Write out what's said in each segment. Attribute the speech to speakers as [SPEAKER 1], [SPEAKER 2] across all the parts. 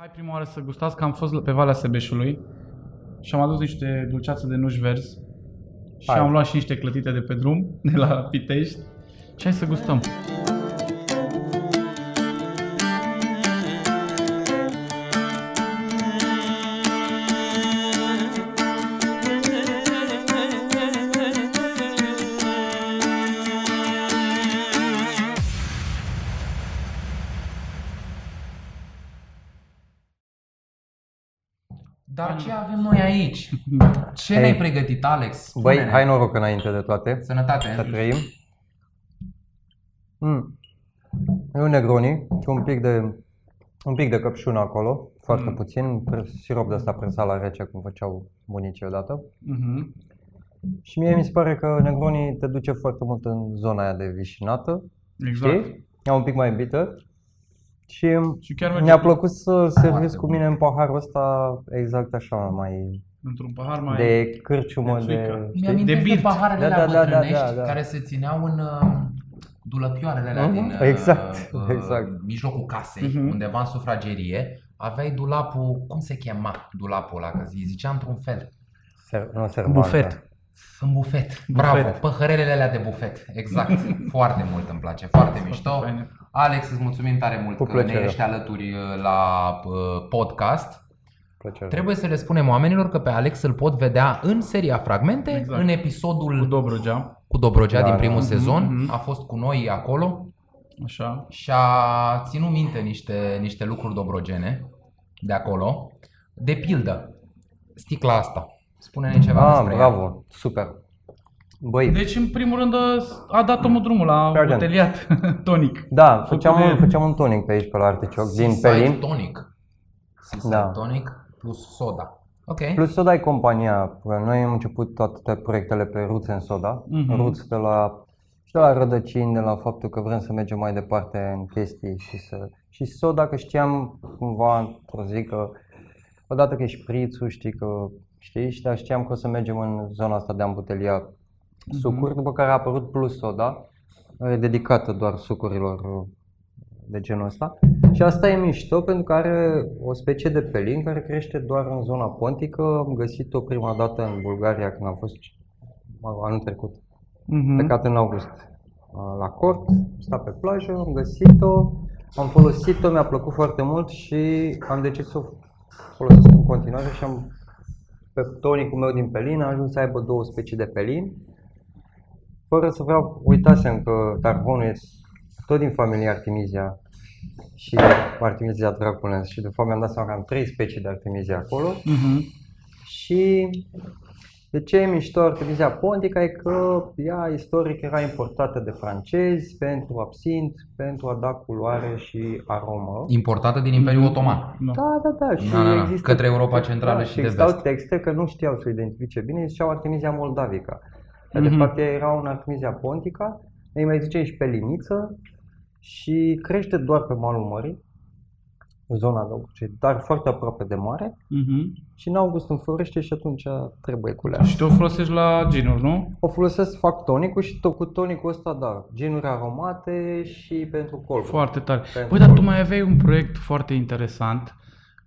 [SPEAKER 1] Hai prima oară să gustați că am fost pe Valea Sebeșului și am adus niște dulceață de nuși verzi și
[SPEAKER 2] Hai.
[SPEAKER 1] am luat și niște clătite de pe drum, de la Pitești și hai să gustăm.
[SPEAKER 3] Ce
[SPEAKER 2] Hei.
[SPEAKER 3] ne-ai pregătit, Alex?
[SPEAKER 2] Băi,
[SPEAKER 3] Spune-ne.
[SPEAKER 2] hai noroc înainte de toate. Să
[SPEAKER 3] Sănătate.
[SPEAKER 2] trăim. Mm. E un Negroni cu un pic de un pic de căpșună acolo, foarte
[SPEAKER 1] Mm.
[SPEAKER 2] puțin, pre- sirop de ăsta presat la rece, cum făceau bunicii odată.
[SPEAKER 1] Mhm.
[SPEAKER 2] Și mie mi se pare că Negroni te duce foarte mult în zona aia de vișinată,
[SPEAKER 1] Exact.
[SPEAKER 2] știi? E un pic mai bitter. Și
[SPEAKER 1] Și chiar merge
[SPEAKER 2] mi-a
[SPEAKER 1] cu-
[SPEAKER 2] plăcut să serviți cu
[SPEAKER 3] bun.
[SPEAKER 2] mine în paharul ăsta exact așa, mai
[SPEAKER 1] într-un pahar mai...
[SPEAKER 2] de cârciumă,
[SPEAKER 1] de
[SPEAKER 2] de,
[SPEAKER 1] țuică.
[SPEAKER 2] știi?
[SPEAKER 3] Mi-amintesc
[SPEAKER 1] De
[SPEAKER 3] de,
[SPEAKER 1] birt.
[SPEAKER 3] paharele
[SPEAKER 2] Da,
[SPEAKER 3] alea
[SPEAKER 2] da, da, da,
[SPEAKER 3] bătrânești
[SPEAKER 2] da, da.
[SPEAKER 3] care se țineau în uh, dulăpioarele alea
[SPEAKER 2] Mhm,
[SPEAKER 3] din uh,
[SPEAKER 2] exact,
[SPEAKER 3] uh,
[SPEAKER 2] exact.
[SPEAKER 3] mijlocul casei,
[SPEAKER 1] Mhm.
[SPEAKER 3] undeva în sufragerie. Aveai dulapul, cum se chema dulapul ăla, că zi, zicea într-un fel.
[SPEAKER 2] Ser, nu servanta.
[SPEAKER 1] Bufet.
[SPEAKER 3] În bufet. Bravo,
[SPEAKER 1] Bufet.
[SPEAKER 3] păhărelele alea de bufet. Exact. foarte mult îmi place, foarte mișto.
[SPEAKER 1] faine.
[SPEAKER 3] Alex, îți mulțumim tare mult
[SPEAKER 2] Cu
[SPEAKER 3] că ne
[SPEAKER 2] plăcere.
[SPEAKER 3] ești alături uh, la uh, podcast.
[SPEAKER 2] Plăcere.
[SPEAKER 3] Trebuie să le spunem oamenilor că pe Alex îl pot vedea în seria Fragmente,
[SPEAKER 1] Exact.
[SPEAKER 3] în episodul
[SPEAKER 1] Cu Dobrogea,
[SPEAKER 3] cu Dobrogea
[SPEAKER 2] Da,
[SPEAKER 3] din
[SPEAKER 2] da.
[SPEAKER 3] primul
[SPEAKER 1] Mhm,
[SPEAKER 3] sezon.
[SPEAKER 1] mhm.
[SPEAKER 3] A fost cu noi acolo
[SPEAKER 1] așa.
[SPEAKER 3] și a ținut minte niște, niște lucruri dobrogene de acolo. De pildă, sticla asta. Spune-ne ceva
[SPEAKER 2] Ah,
[SPEAKER 3] despre ea.
[SPEAKER 2] bravo, super. Băi,
[SPEAKER 1] Deci, în primul rând, a dat omul drumul la
[SPEAKER 2] Pardon.
[SPEAKER 1] boteliat tonic.
[SPEAKER 2] da,
[SPEAKER 1] Făcut
[SPEAKER 2] făceam
[SPEAKER 1] de-
[SPEAKER 2] un, făceam un tonic pe aici, pe la Articioc, din
[SPEAKER 3] Seaside
[SPEAKER 2] Pelin.
[SPEAKER 3] Tonic. Seaside
[SPEAKER 2] Da.
[SPEAKER 3] Tonic plus soda. Ok.
[SPEAKER 2] Plus soda e compania. Noi am început toate proiectele pe Roots în Soda.
[SPEAKER 1] Mhm.
[SPEAKER 2] Roots de la, și de la rădăcini, de la faptul că vrem să mergem mai departe în chestii și să... Și soda, că știam cumva într-o zi că odată că e șprițul, știi că știi, și dar știam că o să mergem în zona asta de a îmbutelia sucuri, după care a apărut Plus Soda, e dedicată doar sucurilor uh, de genul ăsta. Și asta e mișto pentru că are o specie de pelin care crește doar în zona pontică. Am găsit-o prima dată în Bulgaria când am fost anul trecut,
[SPEAKER 1] Mhm.
[SPEAKER 2] plecat în august uh, la cort, am stat pe plajă, am găsit-o, am folosit-o, mi-a plăcut foarte mult și am decis să o folosesc în continuare și am pe tonicul meu din pelin a ajuns să aibă două specii de pelin. Fără să vreau, uitasem că Tarbonul este tot din familia Artemisia și Artemisia draculens și după mi-am dat seama că am trei specii de Artemisia acolo
[SPEAKER 1] Mhm.
[SPEAKER 2] și de ce e mișto Artemisia pontica e că ea istoric era importată de francezi pentru absint, pentru a da culoare și aromă.
[SPEAKER 3] Importată din Imperiul Otoman.
[SPEAKER 1] Da.
[SPEAKER 2] Da, da, da. Și
[SPEAKER 3] Da, da, da.
[SPEAKER 2] există,
[SPEAKER 3] Către Europa Centrală
[SPEAKER 2] da,
[SPEAKER 3] și
[SPEAKER 2] și
[SPEAKER 3] de
[SPEAKER 2] existau
[SPEAKER 3] vest.
[SPEAKER 2] texte că nu știau să o identifice bine, ziceau Artemisia moldavica. Dar de
[SPEAKER 1] Mhm.
[SPEAKER 2] fapt ea era un Artemisia pontica, îi mai zice și pe liniță și crește doar pe malul mării, în zona de dar foarte aproape de mare
[SPEAKER 1] Mhm.
[SPEAKER 2] și în august înflorește și atunci trebuie culeat.
[SPEAKER 1] Și te o folosești la ginuri, nu?
[SPEAKER 2] O folosesc, fac tonicul și tot cu tonicul ăsta, da, genuri aromate și pentru colbă.
[SPEAKER 1] Foarte tare.
[SPEAKER 2] Pentru
[SPEAKER 1] Băi, dar tu
[SPEAKER 2] colbă.
[SPEAKER 1] mai aveai un proiect foarte interesant,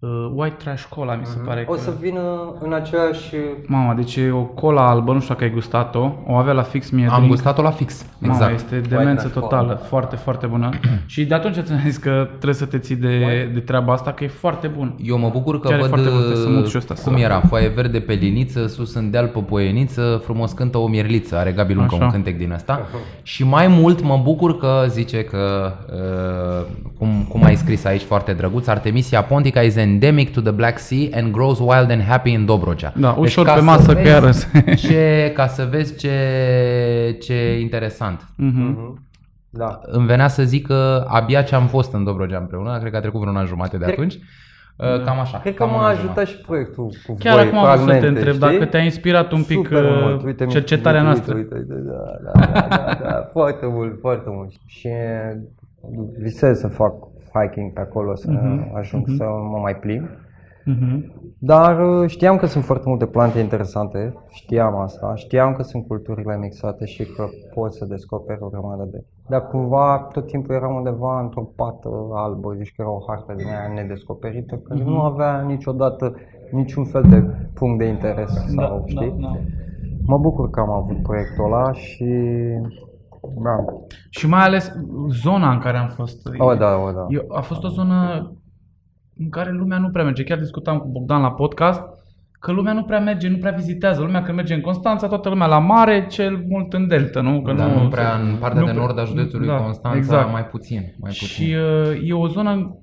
[SPEAKER 1] uh, White Trash Cola, mi se pare
[SPEAKER 2] Mhm. O
[SPEAKER 1] că...
[SPEAKER 2] să vină în aceeași...
[SPEAKER 1] Mama, deci e o cola albă, nu știu dacă ai gustat-o, o avea la fix mie
[SPEAKER 3] Am
[SPEAKER 1] drink.
[SPEAKER 3] gustat-o la fix.
[SPEAKER 1] Mama,
[SPEAKER 3] Exact.
[SPEAKER 1] este demență
[SPEAKER 2] Trash
[SPEAKER 1] totală,
[SPEAKER 2] Cola.
[SPEAKER 1] foarte, foarte bună. și de atunci ți-am zis că trebuie să te ții de, de treaba asta, că e foarte bun.
[SPEAKER 3] Eu mă bucur că
[SPEAKER 1] Chiar e
[SPEAKER 3] văd
[SPEAKER 1] foarte bun, trebuie să mut și ăsta,
[SPEAKER 3] cum
[SPEAKER 1] să-
[SPEAKER 3] era, foaie verde pe liniță, sus în deal pe poieniță, frumos cântă o mierliță, are Gabi Luncă
[SPEAKER 1] Așa.
[SPEAKER 3] un cântec din ăsta. Și mai mult mă bucur că zice că, uh, cum, cum ai scris aici foarte drăguț, Artemisia pontica is endemic to the Black Sea and grows wild and happy in Dobrogea.
[SPEAKER 1] Da, ușor
[SPEAKER 3] ca
[SPEAKER 1] pe
[SPEAKER 3] să
[SPEAKER 1] masă, că
[SPEAKER 3] vezi
[SPEAKER 1] iarăși.
[SPEAKER 3] ce, ca să vezi ce, ce interesant.
[SPEAKER 1] Mhm.
[SPEAKER 2] Mhm. Da.
[SPEAKER 3] Îmi venea să zic că abia ce am fost în Dobrogea împreună, cred că a trecut vreun an jumate de
[SPEAKER 2] Cred-
[SPEAKER 3] atunci. Uh, Cam așa.
[SPEAKER 2] Cred că
[SPEAKER 3] cam un
[SPEAKER 2] m-a
[SPEAKER 3] an
[SPEAKER 2] ajutat și proiectul cu
[SPEAKER 1] Chiar
[SPEAKER 2] voi,
[SPEAKER 1] acum am vrut să te
[SPEAKER 2] fragmente,
[SPEAKER 1] întreb
[SPEAKER 2] știi?
[SPEAKER 1] dacă te-a inspirat un pic
[SPEAKER 2] Super
[SPEAKER 1] uh,
[SPEAKER 2] mult. Uite,
[SPEAKER 1] cercetarea
[SPEAKER 2] uite,
[SPEAKER 1] noastră.
[SPEAKER 2] Uite, uite, uite, da, da, da, da, da, foarte mult, foarte mult. Și visez să fac hiking pe acolo, să
[SPEAKER 1] Mhm,
[SPEAKER 2] ajung
[SPEAKER 1] mhm.
[SPEAKER 2] să mă mai plimb.
[SPEAKER 1] Mhm.
[SPEAKER 2] Dar uh, știam că sunt foarte multe plante interesante, știam asta, știam că sunt culturile mixate și că poți să descoperi o grămadă de... Dar cumva tot timpul eram undeva într-o pată albă, zici că era o hartă din aia nedescoperită, care
[SPEAKER 1] Mhm.
[SPEAKER 2] nu avea niciodată niciun fel de punct de interes sau,
[SPEAKER 1] da,
[SPEAKER 2] știi?
[SPEAKER 1] da.
[SPEAKER 2] Mă bucur că am avut proiectul ăla și... Da.
[SPEAKER 1] Și mai ales zona în care am fost.
[SPEAKER 2] O, da, o, da.
[SPEAKER 1] Eu, a fost o zonă în care lumea nu prea merge. Chiar discutam cu Bogdan la podcast că lumea nu prea merge, nu prea vizitează. Lumea când merge în Constanța, toată lumea la mare, cel mult în delta, nu? Că
[SPEAKER 3] Dar nu prea în partea
[SPEAKER 1] nu
[SPEAKER 3] de
[SPEAKER 1] prea-
[SPEAKER 3] nord a județului
[SPEAKER 1] da,
[SPEAKER 3] Constanța,
[SPEAKER 1] exact.
[SPEAKER 3] mai puțin. Mai puțin.
[SPEAKER 1] Și uh, e o zonă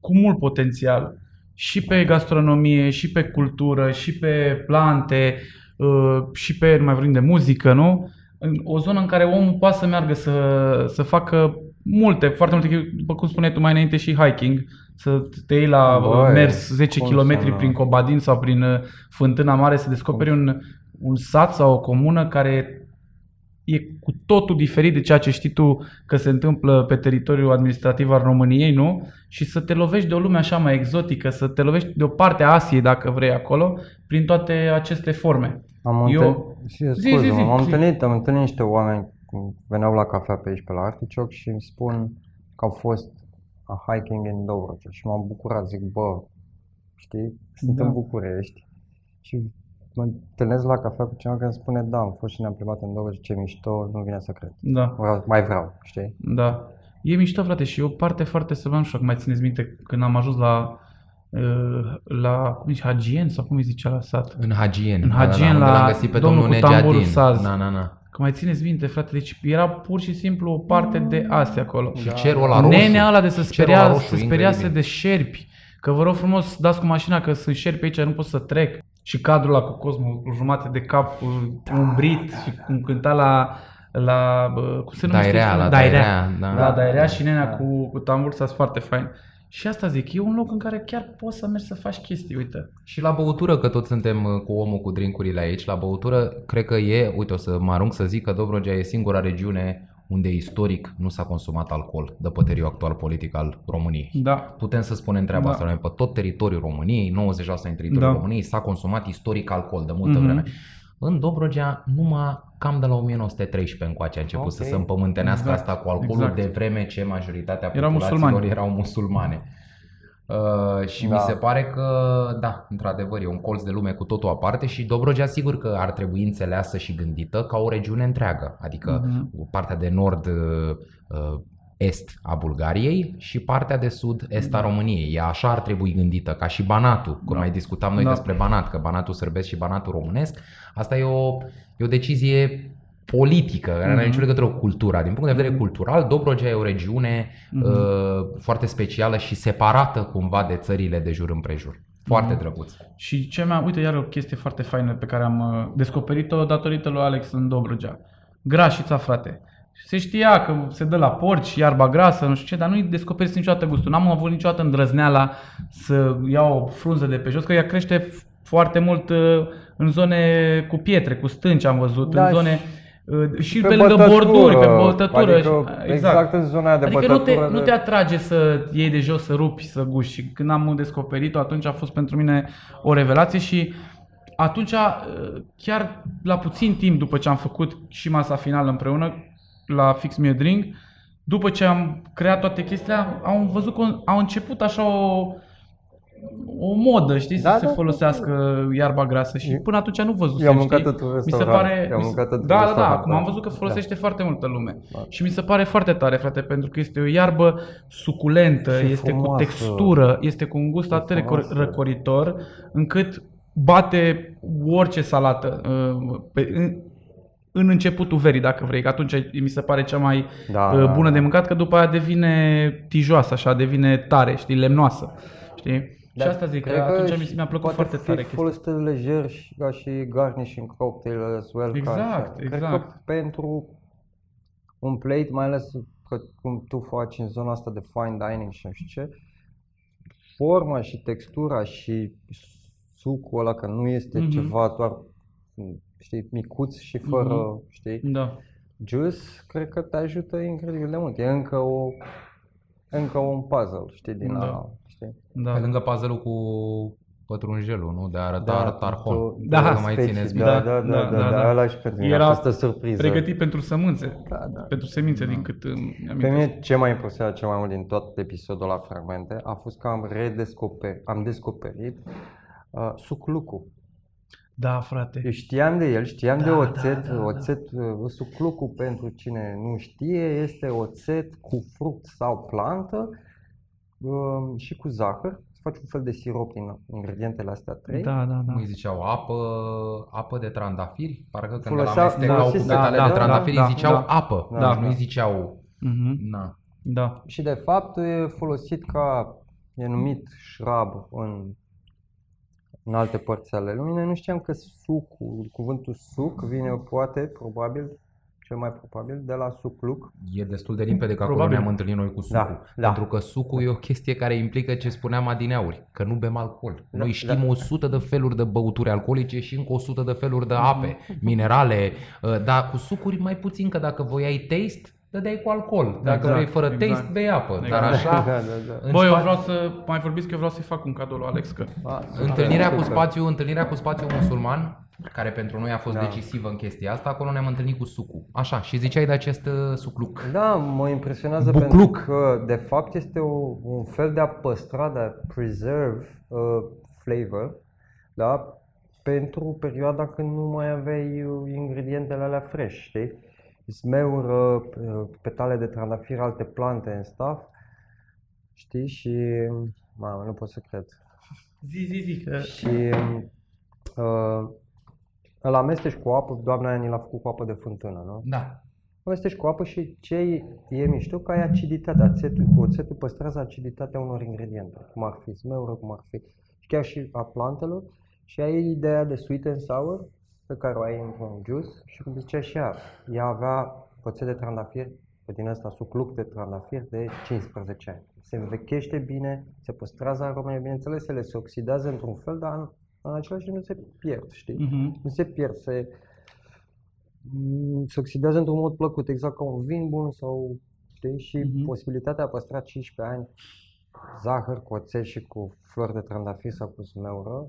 [SPEAKER 1] cu mult potențial și pe gastronomie, și pe cultură, și pe plante, uh, și pe, nu mai vorbim de muzică, nu? În- O zonă în care omul poate să meargă să, să facă multe, foarte multe, după cum spuneai tu mai înainte, și hiking, să te iei la
[SPEAKER 2] Băi,
[SPEAKER 1] Băi, mers 10
[SPEAKER 2] cum
[SPEAKER 1] km
[SPEAKER 2] să nu?
[SPEAKER 1] prin Cobadin sau prin uh, Fântâna Mare să descoperi un, un sat sau o comună care e cu totul diferit de ceea ce știi tu că se întâmplă pe teritoriul administrativ al României, nu? Și să te lovești de o lume așa mai exotică, să te lovești de o parte a Asiei, dacă vrei, acolo, prin toate aceste forme.
[SPEAKER 2] Am
[SPEAKER 1] Eu-
[SPEAKER 2] întâlnit,
[SPEAKER 1] Zi,
[SPEAKER 2] scuze,
[SPEAKER 1] zi, zi,
[SPEAKER 2] am
[SPEAKER 1] zi.
[SPEAKER 2] întâlnit, am întâlnit niște oameni cum veneau la cafea pe aici, pe la Artichoke și îmi spun că au fost a hiking în Dobrogea și m-am bucurat, zic, bă, știi, sunt
[SPEAKER 1] Da.
[SPEAKER 2] în București și mă întâlnesc la cafea cu cineva care îmi spune, da, am fost și ne-am plimbat în Dobrogea, ce mișto, nu vine să cred.
[SPEAKER 1] Da,
[SPEAKER 2] Vreau, mai vreau, știi?
[SPEAKER 1] da. E mișto, frate, și e o parte foarte să nu știu dacă mai țineți minte când am ajuns la uh, la cum zice, Hagien sau cum îi zicea la sat?
[SPEAKER 3] În Hagien.
[SPEAKER 1] În Hagien,
[SPEAKER 3] unde
[SPEAKER 1] la
[SPEAKER 3] l-am găsit pe
[SPEAKER 1] domnul
[SPEAKER 3] domnul,
[SPEAKER 1] cu tamburul
[SPEAKER 3] Negeadin.
[SPEAKER 1] saz.
[SPEAKER 3] Na, na, na.
[SPEAKER 1] Că mai țineți minte, frate, deci era pur și simplu o parte de Asia acolo.
[SPEAKER 3] Și cerul ăla roșu.
[SPEAKER 1] Nenea ăla de să
[SPEAKER 3] Și cerul ăla
[SPEAKER 1] speria,
[SPEAKER 3] roșu,
[SPEAKER 1] să speriase
[SPEAKER 3] incredibil.
[SPEAKER 1] de șerpi. Că vă rog frumos, dați cu mașina că sunt șerpi aici, nu pot să trec. Și cadrul ăla cu Cosmo, cu jumate de cap
[SPEAKER 3] Da.
[SPEAKER 1] umbrit și cum cânta la la bă, cum se numește?
[SPEAKER 3] Dairea, la Dairea, da.
[SPEAKER 1] Da, Dairea și nenea
[SPEAKER 2] Da.
[SPEAKER 1] cu, cu tambur s foarte fain. Și asta zic, e un loc în care chiar poți să mergi să faci chestii, uite.
[SPEAKER 3] Și la băutură, că toți suntem uh, cu omul cu drinkurile aici, la băutură, cred că e, uite, o să mă arunc să zic că Dobrogea e singura regiune unde istoric nu s-a consumat alcool de păteriul actual politic al României.
[SPEAKER 1] Da.
[SPEAKER 3] Putem să spunem treaba
[SPEAKER 1] Da.
[SPEAKER 3] asta, noi pe tot teritoriul României, 90% din teritoriul
[SPEAKER 1] Da.
[SPEAKER 3] României s-a consumat istoric alcool de multă
[SPEAKER 1] Mhm.
[SPEAKER 3] vreme. În Dobrogea, numai cam de la 1913 încoace a început
[SPEAKER 2] Ok.
[SPEAKER 3] să se împământenească
[SPEAKER 1] Exact,
[SPEAKER 3] asta cu alcoolul
[SPEAKER 1] exact.
[SPEAKER 3] de vreme ce majoritatea
[SPEAKER 1] Erau
[SPEAKER 3] populațiilor
[SPEAKER 1] musulmani.
[SPEAKER 3] erau musulmane. Uh, și
[SPEAKER 2] Da.
[SPEAKER 3] mi se pare că, da, într-adevăr, e un colț de lume cu totul aparte și Dobrogea sigur că ar trebui înțeleasă și gândită ca o regiune întreagă, adică
[SPEAKER 1] Mhm.
[SPEAKER 3] partea de nord uh, uh, est a Bulgariei și partea de sud est a României. Ea așa ar trebui gândită, ca și Banatul, că
[SPEAKER 1] Da.
[SPEAKER 3] mai discutam noi
[SPEAKER 1] Da.
[SPEAKER 3] despre Banat, că Banatul sârbesc și Banatul românesc. Asta e o, e o decizie politică, care nu are
[SPEAKER 1] Mhm.
[SPEAKER 3] nicio legătură cu cultura. Din punct de vedere cultural, Dobrogea e o regiune
[SPEAKER 1] Mhm.
[SPEAKER 3] uh, foarte specială și separată cumva de țările de jur împrejur. Foarte
[SPEAKER 1] Mhm.
[SPEAKER 3] drăguț.
[SPEAKER 1] Și ce mai uite iar o chestie foarte faină pe care am uh, descoperit-o datorită lui Alex în Dobrogea. Grașița, frate. Se știa că se dă la porci, iarba grasă, nu știu ce, dar nu-i descoperiți niciodată gustul. N-am avut niciodată îndrăzneala să iau o frunză de pe jos, că ea crește f- foarte mult uh, în zone cu pietre, cu stânci am văzut,
[SPEAKER 2] Da,
[SPEAKER 1] în zone uh, și pe, lângă
[SPEAKER 2] bătătură,
[SPEAKER 1] borduri, pe bătătură.
[SPEAKER 2] Adică,
[SPEAKER 1] și-
[SPEAKER 2] exact în zona aia de
[SPEAKER 1] adică nu te,
[SPEAKER 2] bătătură
[SPEAKER 1] nu
[SPEAKER 2] de-
[SPEAKER 1] te atrage să iei de jos, să rupi, să guși. Și când am descoperit-o, atunci a fost pentru mine o revelație și atunci, uh, chiar la puțin timp după ce am făcut și masa finală împreună, la Fix Me a Drink, după ce am creat toate chestiile, am văzut că au început așa o, o modă, știi,
[SPEAKER 2] Da,
[SPEAKER 1] să se
[SPEAKER 2] da,
[SPEAKER 1] folosească iarba grasă și până atunci nu văzusem,
[SPEAKER 2] Eu am mâncat
[SPEAKER 1] știi?
[SPEAKER 2] tot în
[SPEAKER 1] Mi se
[SPEAKER 2] restaurant.
[SPEAKER 1] pare,
[SPEAKER 2] Eu am
[SPEAKER 1] mi se-
[SPEAKER 2] mâncat tot în
[SPEAKER 1] da, da, da,
[SPEAKER 2] restaurant,
[SPEAKER 1] acum
[SPEAKER 2] da.
[SPEAKER 1] am văzut că folosește foarte multă lume.
[SPEAKER 2] Da.
[SPEAKER 1] Și mi se pare foarte tare, frate, pentru că este o iarbă suculentă,
[SPEAKER 2] Și
[SPEAKER 1] este cu
[SPEAKER 2] frumoasă.
[SPEAKER 1] textură, este cu un gust
[SPEAKER 2] E
[SPEAKER 1] atât de cor-
[SPEAKER 2] frumoasă.
[SPEAKER 1] răcoritor, încât bate orice salată uh, pe, în, în începutul verii, dacă vrei, că atunci mi se pare cea mai
[SPEAKER 2] Da,
[SPEAKER 1] uh,
[SPEAKER 2] da,
[SPEAKER 1] bună
[SPEAKER 2] da.
[SPEAKER 1] de mâncat, că după aia devine tijoasă, așa, devine tare, știi, lemnoasă, știi? și asta zic, că
[SPEAKER 2] cred
[SPEAKER 1] atunci mi,
[SPEAKER 2] și
[SPEAKER 1] mi-a plăcut
[SPEAKER 2] poate
[SPEAKER 1] foarte
[SPEAKER 2] fi
[SPEAKER 1] tare chestia.
[SPEAKER 2] folosită lejer și ca și garnishing cocktail as well. ca
[SPEAKER 1] Exact,
[SPEAKER 2] așa. Cred că
[SPEAKER 1] exact.
[SPEAKER 2] pentru un plate, mai ales că cum tu faci în zona asta de fine dining și nu știu ce, forma și textura și sucul ăla, că nu este
[SPEAKER 1] Mhm.
[SPEAKER 2] ceva doar, știi, micuț și fără, știi,
[SPEAKER 1] Da.
[SPEAKER 2] juice, cred că te ajută incredibil de mult. E încă o încă un puzzle, știi, din
[SPEAKER 1] Da.
[SPEAKER 2] da. știi?
[SPEAKER 1] Da.
[SPEAKER 3] Pe lângă puzzle-ul cu pătrunjelul, nu? De a arăta da, Tarhon.
[SPEAKER 2] tu-
[SPEAKER 1] Da,
[SPEAKER 3] Dacă mai
[SPEAKER 2] specii,
[SPEAKER 3] țineți
[SPEAKER 2] da,
[SPEAKER 3] minte.
[SPEAKER 2] da, da,
[SPEAKER 1] Da,
[SPEAKER 2] da,
[SPEAKER 1] da,
[SPEAKER 2] da,
[SPEAKER 1] da.
[SPEAKER 2] ăla și pentru mine
[SPEAKER 1] Era
[SPEAKER 2] a fost o surpriză.
[SPEAKER 1] Pregătit pentru sămânțe.
[SPEAKER 2] Da, da.
[SPEAKER 1] Pentru semințe, din cât îmi
[SPEAKER 2] Pe
[SPEAKER 1] amintesc.
[SPEAKER 2] mine ce m-a impresionat cel mai mult din tot episodul la fragmente a fost că am redescoperit, am descoperit uh, suclucul.
[SPEAKER 1] Da, frate.
[SPEAKER 2] Eu știam de el, știam
[SPEAKER 1] Da,
[SPEAKER 2] de
[SPEAKER 1] da,
[SPEAKER 2] oțet.
[SPEAKER 1] da, da.
[SPEAKER 2] oțet uh, suclucul, pentru cine nu știe, este oțet cu fruct sau plantă uh, și cu zahăr. Se face un fel de sirop din ingredientele astea trei.
[SPEAKER 1] Da, da, da.
[SPEAKER 3] Cum îi ziceau, apă, apă de trandafiri? Parcă când
[SPEAKER 2] Foloseau-
[SPEAKER 3] la amestecau cu
[SPEAKER 2] folosise-
[SPEAKER 3] petale
[SPEAKER 1] da,
[SPEAKER 3] de
[SPEAKER 1] da,
[SPEAKER 3] trandafiri
[SPEAKER 1] da,
[SPEAKER 3] îi ziceau
[SPEAKER 1] da.
[SPEAKER 3] apă.
[SPEAKER 2] Da,
[SPEAKER 3] Deci
[SPEAKER 2] da.
[SPEAKER 3] nu îi ziceau...
[SPEAKER 1] Mhm.
[SPEAKER 3] Na.
[SPEAKER 1] Da.
[SPEAKER 2] Și de fapt e folosit ca, e numit shrub în, în alte părți ale lumii. Noi nu știam că sucul, cuvântul suc vine poate, probabil, cel mai probabil, de la sucluc.
[SPEAKER 3] E destul de limpede că acolo
[SPEAKER 1] Probabil.
[SPEAKER 3] ne-am întâlnit noi cu sucul.
[SPEAKER 2] Da, da.
[SPEAKER 3] Pentru că sucul e o chestie care implică ce spuneam adineauri, că nu bem alcool.
[SPEAKER 2] Da,
[SPEAKER 3] Noi știm
[SPEAKER 2] da.
[SPEAKER 3] 100 de feluri de băuturi alcoolice și încă 100 de feluri de ape, minerale, uh, dar cu sucuri mai puțin, că dacă voiai taste, dădeai cu alcool. Dacă
[SPEAKER 1] Exact,
[SPEAKER 3] vrei fără taste,
[SPEAKER 1] exact.
[SPEAKER 3] bei apă. Dar
[SPEAKER 1] Exact.
[SPEAKER 3] așa,
[SPEAKER 2] Da, da, da.
[SPEAKER 3] în
[SPEAKER 1] Băi, eu
[SPEAKER 3] spate-
[SPEAKER 1] vreau să mai vorbiți că eu vreau să-i fac un cadou lui Alex, că
[SPEAKER 2] A,
[SPEAKER 3] Întâlnirea cu
[SPEAKER 2] super.
[SPEAKER 3] spațiu, întâlnirea cu spațiu musulman, care pentru noi a fost
[SPEAKER 2] Da.
[SPEAKER 3] decisivă în chestia asta, acolo ne-am întâlnit cu sucul. Așa, și ziceai de acest uh, sucluc.
[SPEAKER 2] Da, mă impresionează
[SPEAKER 3] Bucluc.
[SPEAKER 2] pentru că de fapt este o, un fel de a păstra, de a preserve uh, flavor, da? pentru perioada când nu mai aveai uh, ingredientele alea fresh, știi? Zmeură, uh, petale de trandafir, alte plante în stuff, știi? Și, mamă, nu pot să cred.
[SPEAKER 1] zi, zi, zi, că...
[SPEAKER 2] Și uh, îl amesteci cu apă, doamna aia ni l-a făcut cu apă de fântână, nu?
[SPEAKER 3] Da.
[SPEAKER 2] Amesteci cu apă și ce e mișto că ai aciditatea. Oțetul, oțetul păstrează aciditatea unor ingrediente, cum ar fi smeură, cum ar fi și chiar și a plantelor și ai ideea de sweet and sour pe care o ai într-un juice și cum zicea și ea, ea avea oțet de trandafir, din ăsta sucluc de trandafir de 15 ani. Se învechește bine, se păstrează aromele, bineînțeles, ele se oxidează într-un fel, dar în, în același timp nu se pierd, știi?
[SPEAKER 1] Mhm.
[SPEAKER 2] nu se pierd, se, mm, se oxidează într-un mod plăcut, exact ca un vin bun sau, știi, și
[SPEAKER 1] Mhm.
[SPEAKER 2] posibilitatea de a păstra 15 ani zahăr cu oțet și cu flori de trandafir sau cu smeură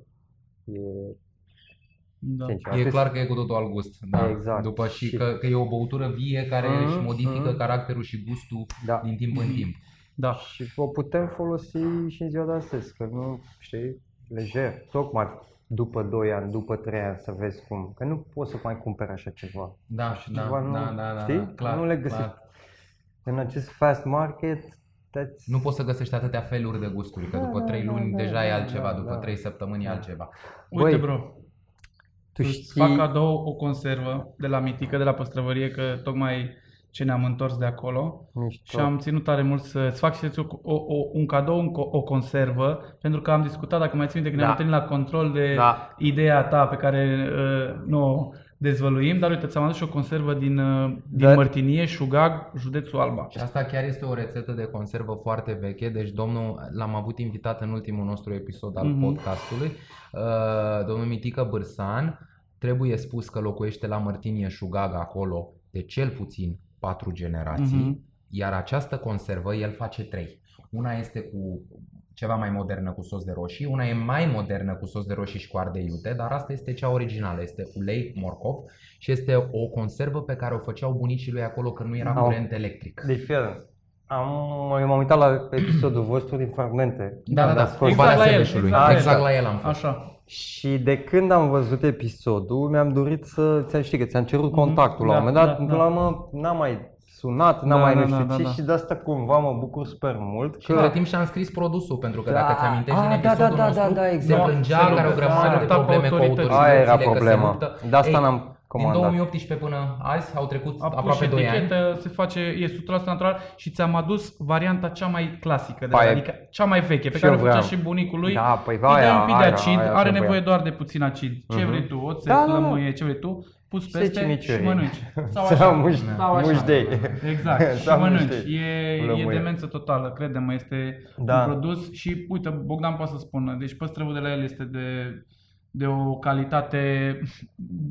[SPEAKER 2] e
[SPEAKER 1] Da.
[SPEAKER 2] sincer,
[SPEAKER 3] E
[SPEAKER 2] atât-
[SPEAKER 3] clar că e cu totul alt gust. Da.
[SPEAKER 2] Exact.
[SPEAKER 3] După și,
[SPEAKER 2] Și-
[SPEAKER 3] că, că e o băutură vie care
[SPEAKER 2] Mhm,
[SPEAKER 3] își modifică
[SPEAKER 2] mhm.
[SPEAKER 3] caracterul și gustul
[SPEAKER 2] Da.
[SPEAKER 3] din timp în
[SPEAKER 1] Mhm.
[SPEAKER 3] timp.
[SPEAKER 1] Da.
[SPEAKER 2] Și o putem folosi și în ziua de astăzi, că nu, știi, lejer, tocmai după 2 ani, după 3 ani să vezi cum, că nu poți să mai cumperi așa ceva.
[SPEAKER 3] Da,
[SPEAKER 2] Așa
[SPEAKER 3] da,
[SPEAKER 2] ceva nu,
[SPEAKER 3] da, da, da,
[SPEAKER 2] știi?
[SPEAKER 3] da, clar,
[SPEAKER 2] nu le găsești.
[SPEAKER 3] clar.
[SPEAKER 2] În acest fast market, that's...
[SPEAKER 3] Nu poți să găsești atâtea feluri de gusturi, că
[SPEAKER 2] Da,
[SPEAKER 3] după
[SPEAKER 2] da,
[SPEAKER 3] 3
[SPEAKER 2] da,
[SPEAKER 3] luni
[SPEAKER 2] da,
[SPEAKER 3] deja e
[SPEAKER 2] da,
[SPEAKER 3] altceva,
[SPEAKER 2] da,
[SPEAKER 3] după
[SPEAKER 2] da.
[SPEAKER 3] 3 săptămâni e
[SPEAKER 2] Da.
[SPEAKER 3] altceva.
[SPEAKER 1] Uite,
[SPEAKER 2] Băi,
[SPEAKER 1] bro,
[SPEAKER 2] tu
[SPEAKER 1] îți
[SPEAKER 2] știi...
[SPEAKER 1] fac cadou o conservă de la Mitică, de la păstrăvărie, că tocmai ce ne-am întors de acolo.
[SPEAKER 2] Mișto.
[SPEAKER 1] Și am ținut tare mult să-ți fac și o, o, o, un cadou, un, co- o conservă, pentru că am discutat, dacă mai ții minte, când ne-am
[SPEAKER 2] Da.
[SPEAKER 1] întâlnit la control de
[SPEAKER 2] Da.
[SPEAKER 1] ideea ta pe care uh, nu o dezvăluim, dar uite, ți-am adus și o conservă din, uh, din
[SPEAKER 2] Da.
[SPEAKER 1] Mărtinie, Șugag, județul Alba.
[SPEAKER 3] Și asta chiar este o rețetă de conservă foarte veche, deci domnul, l-am avut invitat în ultimul nostru episod al
[SPEAKER 1] Mhm.
[SPEAKER 3] podcastului, uh, domnul Mitică Bârsan, trebuie spus că locuiește la Mărtinie Șugag acolo de cel puțin patru generații,
[SPEAKER 1] Mhm.
[SPEAKER 3] iar această conservă el face trei. Una este cu ceva mai modernă cu sos de roșii, una e mai modernă cu sos de roșii și cu ardei iute, dar asta este cea originală, este ulei morcov și este o conservă pe care o făceau bunicii lui acolo când nu era
[SPEAKER 2] Au.
[SPEAKER 3] curent electric.
[SPEAKER 2] Deci, fii atent. Am, eu m-am uitat la episodul vostru din fragmente.
[SPEAKER 3] Da, da, da,
[SPEAKER 2] Ați fost-
[SPEAKER 1] Exact
[SPEAKER 3] Valea
[SPEAKER 1] la el,
[SPEAKER 3] Sebeșului.
[SPEAKER 1] exact la el.
[SPEAKER 3] Exact la el am fost.
[SPEAKER 1] Așa.
[SPEAKER 2] Și de când am văzut episodul, mi-am dorit să, ți știi că ți-am cerut
[SPEAKER 1] Mhm.
[SPEAKER 2] contactul la un
[SPEAKER 1] Da,
[SPEAKER 2] moment dat,
[SPEAKER 1] da,
[SPEAKER 2] până
[SPEAKER 1] da.
[SPEAKER 2] la urmă n-am mai sunat, n-am
[SPEAKER 1] Da,
[SPEAKER 2] mai
[SPEAKER 1] da,
[SPEAKER 2] nu știu
[SPEAKER 1] da,
[SPEAKER 2] ce
[SPEAKER 1] da, da.
[SPEAKER 2] și de asta cumva mă bucur super mult.
[SPEAKER 3] Și între timp și-am scris produsul, pentru că
[SPEAKER 2] Da.
[SPEAKER 3] dacă ți-amintești
[SPEAKER 2] Ah,
[SPEAKER 3] din
[SPEAKER 2] da, da,
[SPEAKER 3] episodul
[SPEAKER 2] da,
[SPEAKER 3] nostru,
[SPEAKER 2] da, da,
[SPEAKER 3] se
[SPEAKER 2] exact.
[SPEAKER 3] plângea
[SPEAKER 1] Se
[SPEAKER 3] că are o
[SPEAKER 1] lupta-
[SPEAKER 3] grămadă
[SPEAKER 1] se
[SPEAKER 3] de
[SPEAKER 1] lupta cu
[SPEAKER 3] probleme cu
[SPEAKER 1] autoritățile.
[SPEAKER 3] autoritățile.
[SPEAKER 2] Aia era
[SPEAKER 3] că se
[SPEAKER 2] problema.
[SPEAKER 3] luptă.
[SPEAKER 2] De asta
[SPEAKER 3] Ei,
[SPEAKER 2] n-am
[SPEAKER 3] Din
[SPEAKER 2] comandat.
[SPEAKER 3] 2018 până azi au trecut
[SPEAKER 1] A pus
[SPEAKER 3] aproape
[SPEAKER 1] și
[SPEAKER 3] 2 ani.
[SPEAKER 1] etichetă, se face, e 100% natural și ți-am adus varianta cea mai clasică, de
[SPEAKER 2] Aia-
[SPEAKER 1] la, adică cea mai veche, pe
[SPEAKER 2] și
[SPEAKER 1] care o
[SPEAKER 2] eu
[SPEAKER 1] făcea
[SPEAKER 2] vreau.
[SPEAKER 1] și bunicul lui.
[SPEAKER 2] Da, păi
[SPEAKER 1] Îi dai
[SPEAKER 2] aia,
[SPEAKER 1] un pic de
[SPEAKER 2] aia,
[SPEAKER 1] acid,
[SPEAKER 2] aia
[SPEAKER 1] are
[SPEAKER 2] trebuia.
[SPEAKER 1] nevoie doar de puțin acid. Ce
[SPEAKER 2] Mhm.
[SPEAKER 1] vrei tu, oțet,
[SPEAKER 2] Da, da, da.
[SPEAKER 1] lămâie, ce vrei tu, pus
[SPEAKER 2] Se
[SPEAKER 1] peste și
[SPEAKER 2] ciniciorii.
[SPEAKER 1] mănânci. Sau
[SPEAKER 2] Sau
[SPEAKER 1] așa.
[SPEAKER 2] muș-
[SPEAKER 1] Sau așa.
[SPEAKER 2] mușdei.
[SPEAKER 1] Exact, și
[SPEAKER 2] Sau
[SPEAKER 1] mănânci.
[SPEAKER 2] mușdei.
[SPEAKER 1] E, e
[SPEAKER 2] Lămâie.
[SPEAKER 1] demență totală, crede-mă, este
[SPEAKER 2] Da.
[SPEAKER 1] un produs și uite, Bogdan poate să spună, deci păstrăvul de la el este de, de o calitate,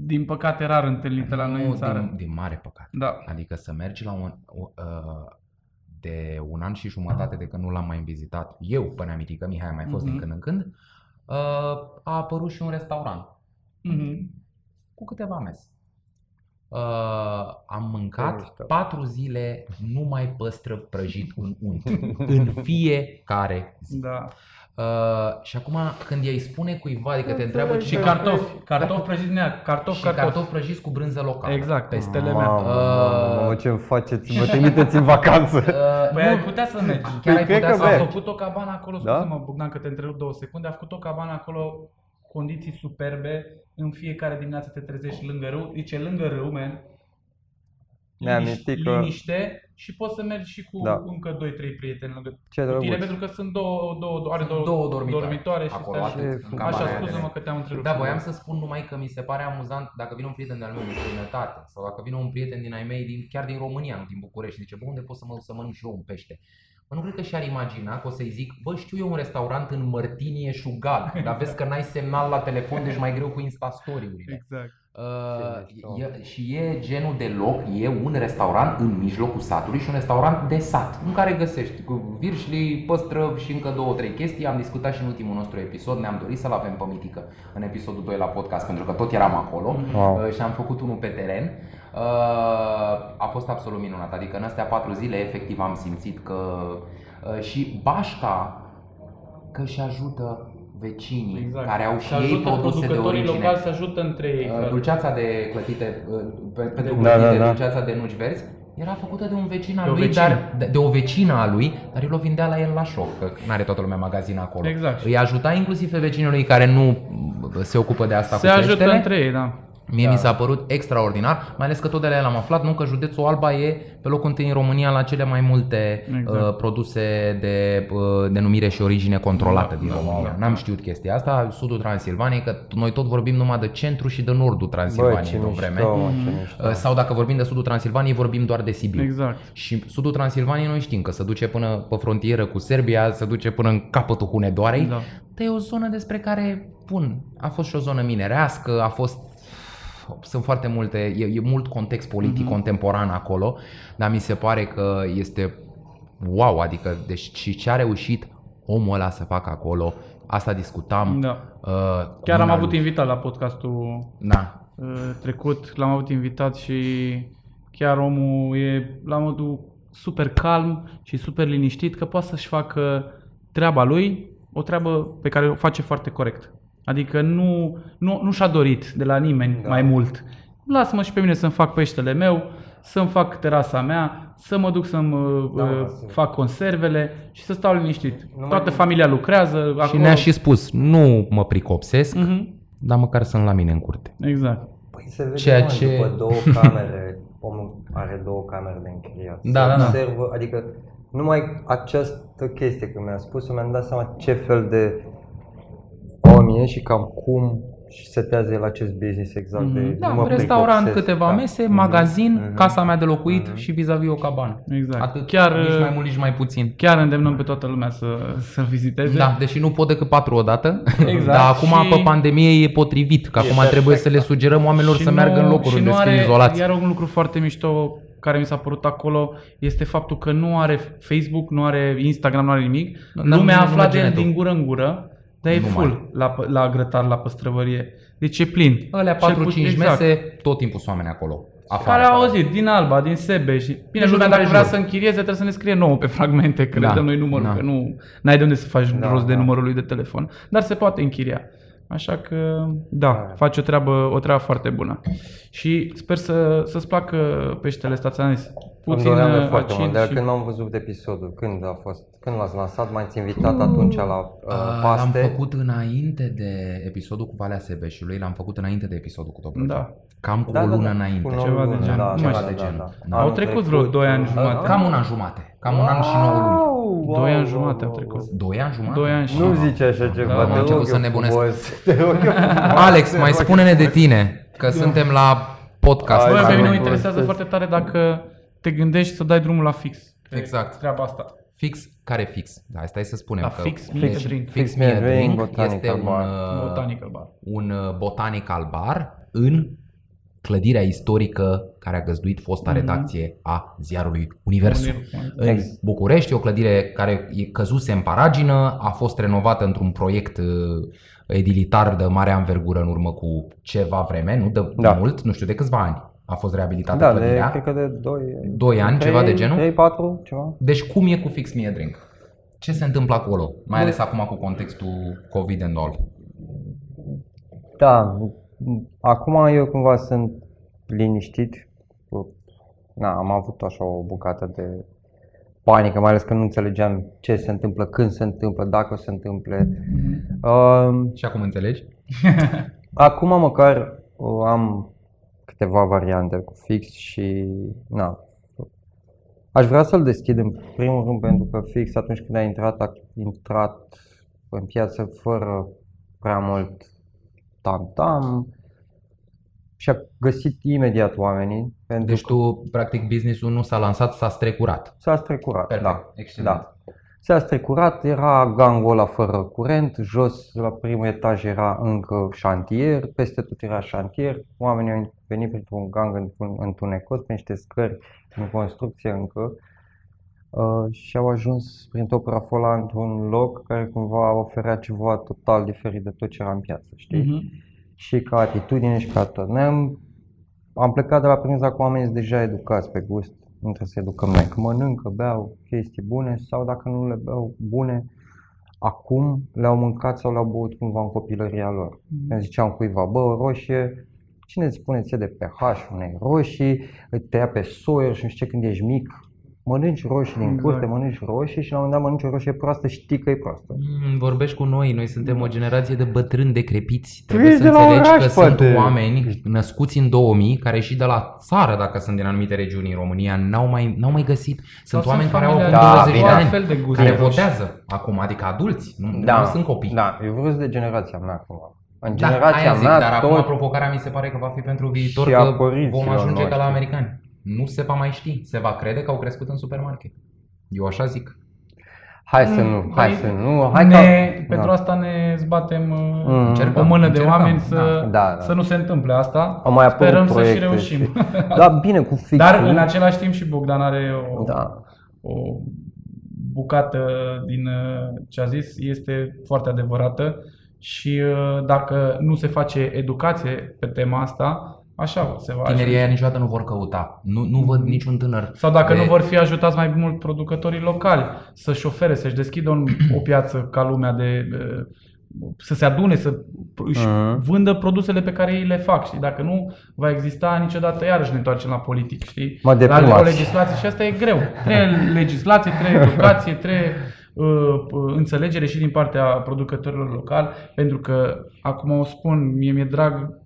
[SPEAKER 1] din păcate, rar întâlnită la noi în
[SPEAKER 3] Nu,
[SPEAKER 1] țară.
[SPEAKER 3] din, din mare păcat.
[SPEAKER 1] Da.
[SPEAKER 3] Adică să mergi la un, o, uh, de un an și jumătate de când nu l-am mai vizitat, eu până amitică, Mihai a mai fost din
[SPEAKER 1] Mhm.
[SPEAKER 3] când în când, uh, a apărut și un restaurant
[SPEAKER 1] Mhm.
[SPEAKER 3] cu câteva mese. Uh, am mâncat
[SPEAKER 2] mișto.
[SPEAKER 3] patru zile numai păstră prăjit în unt. în fiecare zi.
[SPEAKER 1] Da.
[SPEAKER 3] Uh, și acum când ei spune cuiva, adică te întreabă
[SPEAKER 1] Și
[SPEAKER 3] ce
[SPEAKER 1] cartofi, cartofi prăjiți nea, cartofi,
[SPEAKER 3] și
[SPEAKER 1] cartofi.
[SPEAKER 3] cartofi prăjiți cu brânză locală.
[SPEAKER 1] Exact,
[SPEAKER 3] Peste.
[SPEAKER 1] pestele mea.
[SPEAKER 2] Mamă, mamă, mamă,
[SPEAKER 3] Uh,
[SPEAKER 2] ce-mi faceți? Mă trimiteți în vacanță.
[SPEAKER 3] Uh,
[SPEAKER 1] Păi
[SPEAKER 3] nu,
[SPEAKER 1] ai putea să mergi.
[SPEAKER 3] chiar ai
[SPEAKER 2] cred
[SPEAKER 3] putea
[SPEAKER 2] că
[SPEAKER 3] să
[SPEAKER 1] A
[SPEAKER 2] mergi.
[SPEAKER 1] făcut o cabană acolo,
[SPEAKER 2] Da?
[SPEAKER 1] scuze-mă Bogdan că te întrerup două secunde, a făcut o cabană acolo, condiții superbe, în fiecare dimineață te trezești lângă râu, zice lângă râu, man.
[SPEAKER 2] Mi-am
[SPEAKER 1] Liniș-
[SPEAKER 2] amintit că-
[SPEAKER 1] Liniște și poți să mergi și cu
[SPEAKER 2] Da.
[SPEAKER 1] încă 2-3 prieteni lângă
[SPEAKER 2] Ce
[SPEAKER 1] cu tine,
[SPEAKER 2] drăguț.
[SPEAKER 1] pentru că sunt două, două, două are două,
[SPEAKER 3] două dormitoare,
[SPEAKER 1] dormitoare și
[SPEAKER 3] acolo,
[SPEAKER 1] stai
[SPEAKER 3] atât,
[SPEAKER 1] și-
[SPEAKER 3] în
[SPEAKER 1] Așa,
[SPEAKER 3] cabana aia
[SPEAKER 1] scuză-mă
[SPEAKER 3] de-
[SPEAKER 1] că te-am întrerupt.
[SPEAKER 3] Da, voiam să spun numai că mi se pare amuzant dacă vine un prieten de-al meu din străinătate sau dacă vine un prieten din ai mei, din, chiar din România, nu din București, și zice, bă, unde pot să mă duc să mănânc și eu un pește? Bă, nu cred că și-ar imagina că o să-i zic, bă, știu eu un restaurant în Mărtinie Șugal, dar vezi că n-ai semnal la telefon, deci mai greu cu Instastory-urile.
[SPEAKER 1] Exact.
[SPEAKER 3] Uh,
[SPEAKER 2] Ce mișto.
[SPEAKER 3] e, și e genul de loc, e un restaurant în mijlocul satului și un restaurant de sat, în care găsești cu virșli, păstrăv și încă două, trei chestii. Am discutat și în ultimul nostru episod, ne-am dorit să-l avem pe Mitică în episodul 2 la podcast, pentru că tot eram acolo
[SPEAKER 2] Wow.
[SPEAKER 3] uh, și am făcut unul pe teren. Uh, a fost absolut minunat, adică în astea patru zile efectiv am simțit că uh, și bașca că și ajută vecinii
[SPEAKER 1] Exact.
[SPEAKER 3] care au
[SPEAKER 1] Și
[SPEAKER 3] și ei
[SPEAKER 1] ajută
[SPEAKER 3] produse de
[SPEAKER 1] producătorii
[SPEAKER 3] origine.
[SPEAKER 1] locali să ajută între ei.
[SPEAKER 3] Uh,
[SPEAKER 1] frate.
[SPEAKER 3] Dulceața de clătite, uh, pe- pentru
[SPEAKER 1] Da,
[SPEAKER 3] clătite,
[SPEAKER 2] da, da.
[SPEAKER 3] dulceața de nuci verzi, era făcută de un vecin al
[SPEAKER 1] De o
[SPEAKER 3] lui,
[SPEAKER 1] vecină.
[SPEAKER 3] dar de, de o vecină a lui, dar el o vindea la el la șoc, că nu are toată lumea magazin acolo.
[SPEAKER 1] Exact.
[SPEAKER 3] Îi ajuta inclusiv pe vecinii lui care nu se ocupă de asta
[SPEAKER 1] Se
[SPEAKER 3] cu
[SPEAKER 1] ajută
[SPEAKER 3] peștele.
[SPEAKER 1] între ei, da.
[SPEAKER 3] Mie mi s-a părut extraordinar, mai ales că tot de la el am aflat, nu că județul Alba e pe locul întâi în România la cele mai multe
[SPEAKER 1] Exact.
[SPEAKER 3] uh, produse de uh, denumire și origine controlată
[SPEAKER 1] Da,
[SPEAKER 3] din
[SPEAKER 1] da,
[SPEAKER 3] România.
[SPEAKER 1] da.
[SPEAKER 3] N-am știut chestia asta, sudul Transilvaniei, că noi tot vorbim numai de centru și de nordul
[SPEAKER 2] Bă,
[SPEAKER 3] Transilvaniei
[SPEAKER 2] ce
[SPEAKER 3] de o
[SPEAKER 2] mișto,
[SPEAKER 3] vreme.
[SPEAKER 2] mă, ce mișto.
[SPEAKER 3] Uh, Sau dacă vorbim de sudul Transilvaniei, vorbim doar de Sibiu.
[SPEAKER 1] Exact.
[SPEAKER 3] Și sudul Transilvaniei noi știm că se duce până pe frontieră cu Serbia, se duce până în capătul Hunedoarei.
[SPEAKER 1] Da.
[SPEAKER 3] Dar e o zonă despre care, bun, a fost și o zonă minerească, a fost sunt foarte multe, e, e mult context politic
[SPEAKER 1] Mhm.
[SPEAKER 3] contemporan acolo, dar mi se pare că este wow, adică deci și ce a reușit omul ăla să facă acolo, asta discutam.
[SPEAKER 1] Da.
[SPEAKER 3] Uh, cu
[SPEAKER 1] Chiar am
[SPEAKER 3] mâna
[SPEAKER 1] avut
[SPEAKER 3] lui.
[SPEAKER 1] invitat la podcastul
[SPEAKER 3] Da,
[SPEAKER 1] uh, trecut, l-am avut invitat și chiar omul e la modul super calm și super liniștit că poate să-și facă treaba lui, o treabă pe care o face foarte corect. Adică nu, nu, nu și-a dorit de la nimeni
[SPEAKER 2] Da.
[SPEAKER 1] da. mai mult. Lasă-mă și pe mine să-mi fac peștele meu, să-mi fac terasa mea, să mă duc să-mi
[SPEAKER 2] Da,
[SPEAKER 1] uh,
[SPEAKER 2] mă, sigur.
[SPEAKER 1] fac conservele și să stau liniștit.
[SPEAKER 2] mai
[SPEAKER 1] Toată
[SPEAKER 2] bine.
[SPEAKER 1] familia lucrează.
[SPEAKER 3] și
[SPEAKER 1] acolo.
[SPEAKER 3] ne-a și spus, nu mă pricopsesc,
[SPEAKER 1] Mhm,
[SPEAKER 3] dar măcar sunt la mine în curte.
[SPEAKER 1] Exact.
[SPEAKER 2] Păi se vede,
[SPEAKER 3] Ceea
[SPEAKER 2] Ceea
[SPEAKER 3] ce-
[SPEAKER 2] ce... după două camere, omul are două camere de închiriat.
[SPEAKER 3] Da,
[SPEAKER 2] Se
[SPEAKER 3] da, da.
[SPEAKER 2] observă, Adică numai această chestie când mi-a spus mi-am dat seama ce fel de om e și cam cum și setează el acest business exact de
[SPEAKER 1] Mhm.
[SPEAKER 3] Da,
[SPEAKER 2] nu mă
[SPEAKER 3] restaurant,
[SPEAKER 2] pricopsesc.
[SPEAKER 3] câteva
[SPEAKER 2] Da.
[SPEAKER 3] mese,
[SPEAKER 2] Mhm.
[SPEAKER 3] magazin,
[SPEAKER 2] Mhm.
[SPEAKER 3] casa mea de locuit
[SPEAKER 2] Mhm.
[SPEAKER 3] și vis-a-vis o cabană.
[SPEAKER 1] Exact.
[SPEAKER 3] Atât,
[SPEAKER 1] Chiar,
[SPEAKER 3] nici mai
[SPEAKER 1] uh,
[SPEAKER 3] mult, nici mai puțin.
[SPEAKER 1] Chiar îndemnăm pe toată lumea să, să viziteze.
[SPEAKER 3] Da, deși nu pot decât patru odată,
[SPEAKER 1] Exact.
[SPEAKER 3] dar acum
[SPEAKER 1] Și-
[SPEAKER 3] pe pandemie e potrivit, că
[SPEAKER 2] E
[SPEAKER 3] acum
[SPEAKER 2] perfect,
[SPEAKER 3] trebuie să le
[SPEAKER 2] da.
[SPEAKER 3] sugerăm oamenilor
[SPEAKER 1] Și
[SPEAKER 3] să
[SPEAKER 1] nu-
[SPEAKER 3] meargă în locuri
[SPEAKER 1] și
[SPEAKER 3] unde
[SPEAKER 1] nu
[SPEAKER 3] sunt
[SPEAKER 1] are,
[SPEAKER 3] izolați.
[SPEAKER 1] Iar un lucru foarte mișto care mi s-a părut acolo este faptul că nu are Facebook, nu are Instagram, nu are nimic.
[SPEAKER 3] Dar
[SPEAKER 1] Lumea
[SPEAKER 3] nu-
[SPEAKER 1] a
[SPEAKER 3] nu
[SPEAKER 1] aflat de
[SPEAKER 3] merge
[SPEAKER 1] el
[SPEAKER 3] netul.
[SPEAKER 1] din gură în gură, dar e
[SPEAKER 3] Nu
[SPEAKER 1] full la, pă- la grătar, la păstrăvărie. Deci e plin.
[SPEAKER 3] Alea
[SPEAKER 1] Cel
[SPEAKER 3] 4-5
[SPEAKER 1] puțin- exact.
[SPEAKER 3] mese, tot timpul sunt oameni acolo. Afară.
[SPEAKER 1] Care au auzit din Alba, din Sebe și bine,
[SPEAKER 3] Deci
[SPEAKER 1] lumea
[SPEAKER 3] de
[SPEAKER 1] dacă vrea
[SPEAKER 3] împrejur.
[SPEAKER 1] să închirieze trebuie să ne scrie nouă pe fragmente, că
[SPEAKER 3] Da,
[SPEAKER 1] le dăm noi numărul,
[SPEAKER 3] da.
[SPEAKER 1] că nu n-ai de unde să faci
[SPEAKER 2] Da,
[SPEAKER 1] rost de
[SPEAKER 2] da.
[SPEAKER 1] numărul lui de telefon, dar se poate închiria. Așa că, da,
[SPEAKER 2] Da.
[SPEAKER 1] faci o treabă, o treabă foarte bună. Și sper să, să-ți placă peștele staționaris.
[SPEAKER 2] Îmi
[SPEAKER 1] Puțin
[SPEAKER 2] doream de
[SPEAKER 1] uh,
[SPEAKER 2] foarte mult,
[SPEAKER 1] acid
[SPEAKER 2] dar
[SPEAKER 1] și...
[SPEAKER 2] când m-am văzut episodul, când a fost, când l-ați lansat, m-ați invitat atunci la uh,
[SPEAKER 3] Uh,
[SPEAKER 2] paste.
[SPEAKER 3] L-am făcut înainte de episodul cu Valea Sebeșului, l-am făcut înainte de episodul cu Dobrogea.
[SPEAKER 1] Da.
[SPEAKER 3] Cam cu
[SPEAKER 2] Da,
[SPEAKER 3] o
[SPEAKER 2] da,
[SPEAKER 3] lună
[SPEAKER 2] da,
[SPEAKER 3] înainte.
[SPEAKER 2] cu o
[SPEAKER 1] Ceva de
[SPEAKER 2] lună,
[SPEAKER 1] genul.
[SPEAKER 2] da,
[SPEAKER 1] Nu mai
[SPEAKER 2] da,
[SPEAKER 3] știu.
[SPEAKER 2] da, da.
[SPEAKER 3] Da.
[SPEAKER 1] Au
[SPEAKER 2] Anul
[SPEAKER 1] trecut vreo doi ani
[SPEAKER 2] uh,
[SPEAKER 1] jumate.
[SPEAKER 3] Cam un an jumate. Cam un an și nouă luni.
[SPEAKER 2] Wow,
[SPEAKER 1] Doi ani
[SPEAKER 2] wow,
[SPEAKER 1] jumate au
[SPEAKER 2] wow,
[SPEAKER 1] trecut.
[SPEAKER 2] wow.
[SPEAKER 3] Doi ani jumate?
[SPEAKER 1] Doi ani și-
[SPEAKER 2] Nu zice așa ceva,
[SPEAKER 1] Da, am
[SPEAKER 2] te
[SPEAKER 3] început
[SPEAKER 2] rog
[SPEAKER 3] să
[SPEAKER 2] eu
[SPEAKER 3] nebunesc.
[SPEAKER 2] frumos. Te rog eu frumos.
[SPEAKER 3] Alex, mai spune-ne de tine, că suntem la podcast.
[SPEAKER 2] Hai,
[SPEAKER 1] Bă, pe
[SPEAKER 2] hai,
[SPEAKER 1] mine mă
[SPEAKER 2] hai,
[SPEAKER 1] interesează
[SPEAKER 2] hai.
[SPEAKER 1] foarte tare dacă te gândești să dai drumul la fix.
[SPEAKER 3] Exact.
[SPEAKER 1] Treaba asta.
[SPEAKER 3] Fix, care fix? Da, stai să spunem
[SPEAKER 1] La
[SPEAKER 3] că
[SPEAKER 1] Fix Me a Drink.
[SPEAKER 3] Fix Me a Drink
[SPEAKER 2] Botanical
[SPEAKER 3] este un,
[SPEAKER 2] Bar.
[SPEAKER 3] uh,
[SPEAKER 1] Botanical bar.
[SPEAKER 3] un uh, botanical bar în clădirea istorică care a găzduit fosta
[SPEAKER 1] Mhm.
[SPEAKER 3] redacție a ziarului Universul. În
[SPEAKER 2] Exact.
[SPEAKER 3] București, o clădire care e căzuse în paragină, a fost renovată într-un proiect uh, edilitar de mare anvergură în urmă cu ceva vreme, nu de
[SPEAKER 2] Da.
[SPEAKER 3] mult, nu știu, de câțiva ani a fost reabilitată
[SPEAKER 2] Da, de,
[SPEAKER 3] clădirea.
[SPEAKER 2] cred că de 2
[SPEAKER 3] Doi ani, ceva de genul?
[SPEAKER 2] 3, 4, ceva.
[SPEAKER 3] Deci cum e cu Fix Me a Drink? Ce se întâmplă acolo? Mai ales acum cu contextul COVID and all.
[SPEAKER 2] Da, acum eu cumva sunt liniștit. Na, am avut așa o bucată de panică, mai ales că nu înțelegeam ce se întâmplă, când se întâmplă, dacă se întâmple. Um,
[SPEAKER 3] Și acum înțelegi?
[SPEAKER 2] Acum măcar uh, am câteva variante cu fix și na. Aș vrea să-l deschid în primul rând pentru că fix atunci când a intrat, a intrat în piață fără prea mult tam-tam și a găsit imediat oamenii pentru
[SPEAKER 3] Deci
[SPEAKER 2] că
[SPEAKER 3] tu, practic, business-ul nu s-a lansat, s-a strecurat.
[SPEAKER 2] s-a strecurat.
[SPEAKER 3] Perfect,
[SPEAKER 2] Da.
[SPEAKER 3] excelent.
[SPEAKER 2] Da. S-a strecurat, era gangul ăla fără curent, jos la primul etaj era încă șantier, peste tot era șantier, oamenii au venit printr-un gang întun- întunecos, pe niște scări în construcție încă uh, și au ajuns prin tot praful ăla într-un loc care cumva oferea ceva total diferit de tot ce era în piață, știi?
[SPEAKER 1] Mhm.
[SPEAKER 2] și ca atitudine și ca tot. Noi am, am plecat de la premisa cu oamenii sunt deja educați pe gust, nu trebuie să educăm noi, că mănâncă, beau chestii bune sau dacă nu le beau bune, acum le-au mâncat sau le-au băut cumva în copilăria lor.
[SPEAKER 1] Mhm.
[SPEAKER 2] Eu ziceam cuiva, bă, o roșie, cine îți spune ție de pH unei roșii, te ia pe soier și nu știu ce când ești mic, mănânci roșii din
[SPEAKER 1] Exact.
[SPEAKER 2] curte, mănânci roșii și la un moment dat mănânci o roșie proastă, știi că e proastă.
[SPEAKER 3] Mm, vorbești cu noi, noi suntem o generație de bătrâni decrepiți.
[SPEAKER 2] Tu
[SPEAKER 3] Trebuie
[SPEAKER 2] ești
[SPEAKER 3] să
[SPEAKER 2] de la
[SPEAKER 3] înțelegi
[SPEAKER 2] oraș,
[SPEAKER 3] că sunt
[SPEAKER 2] poate.
[SPEAKER 3] oameni născuți în 2000, care și de la țară, dacă sunt din anumite regiuni în România, n-au mai, n-au mai găsit. Sunt
[SPEAKER 1] Sau
[SPEAKER 3] oameni care au
[SPEAKER 1] familia
[SPEAKER 3] 20
[SPEAKER 2] de
[SPEAKER 3] de ani,
[SPEAKER 1] altfel de gust
[SPEAKER 3] care
[SPEAKER 1] de roșii.
[SPEAKER 3] votează acum, adică adulți, nu, nu sunt copii.
[SPEAKER 2] Da, eu vreau de generația mea acum. În
[SPEAKER 3] Da,
[SPEAKER 2] generația
[SPEAKER 3] aia zic,
[SPEAKER 2] mea
[SPEAKER 3] dar
[SPEAKER 2] tot
[SPEAKER 3] acum provocarea mi se pare că va fi pentru viitor
[SPEAKER 2] Și a
[SPEAKER 3] că
[SPEAKER 2] părinților
[SPEAKER 3] vom ajunge ca la
[SPEAKER 2] noștri.
[SPEAKER 3] americani. Nu se va mai ști, se va crede că au crescut în supermarket. Eu așa zic.
[SPEAKER 2] Hai să
[SPEAKER 1] Mm,
[SPEAKER 2] nu, hai
[SPEAKER 1] păi,
[SPEAKER 2] să nu, hai
[SPEAKER 1] ne,
[SPEAKER 2] că...
[SPEAKER 1] pentru
[SPEAKER 2] da.
[SPEAKER 1] asta ne zbatem uh,
[SPEAKER 2] Mm.
[SPEAKER 1] o
[SPEAKER 3] Încercăm,
[SPEAKER 1] mână de
[SPEAKER 3] încercăm,
[SPEAKER 1] oameni
[SPEAKER 3] da.
[SPEAKER 1] să,
[SPEAKER 2] Da, da.
[SPEAKER 1] să nu se întâmple asta.
[SPEAKER 2] Au mai apărut
[SPEAKER 1] Sperăm să și
[SPEAKER 2] proiecte
[SPEAKER 1] reușim.
[SPEAKER 2] și- Da, bine, cu fixul.
[SPEAKER 1] Dar în același timp și Bogdan are o,
[SPEAKER 2] Da.
[SPEAKER 1] o bucată din uh, ce a zis, este foarte adevărată și uh, dacă nu se face educație pe tema asta, așa se va
[SPEAKER 3] Tinerii
[SPEAKER 1] ajunge.
[SPEAKER 3] aia niciodată nu vor căuta. Nu, nu văd niciun tânăr.
[SPEAKER 1] Sau dacă
[SPEAKER 3] de-
[SPEAKER 1] nu vor fi ajutați mai mult producătorii locali să-și ofere, să-și deschidă un, o piață ca lumea de uh, să se adune, să își
[SPEAKER 2] Mhm.
[SPEAKER 1] vândă produsele pe care ei le fac, știi? Dacă nu va exista niciodată, iarăși ne întoarcem la politic, știi?
[SPEAKER 2] Mă
[SPEAKER 1] la
[SPEAKER 2] deprimați.
[SPEAKER 1] o legislație și asta e greu. Trebuie legislație, trebuie educație, trebuie uh, uh, înțelegere și din partea producătorilor locali, pentru că, acum o spun, mie mi-e drag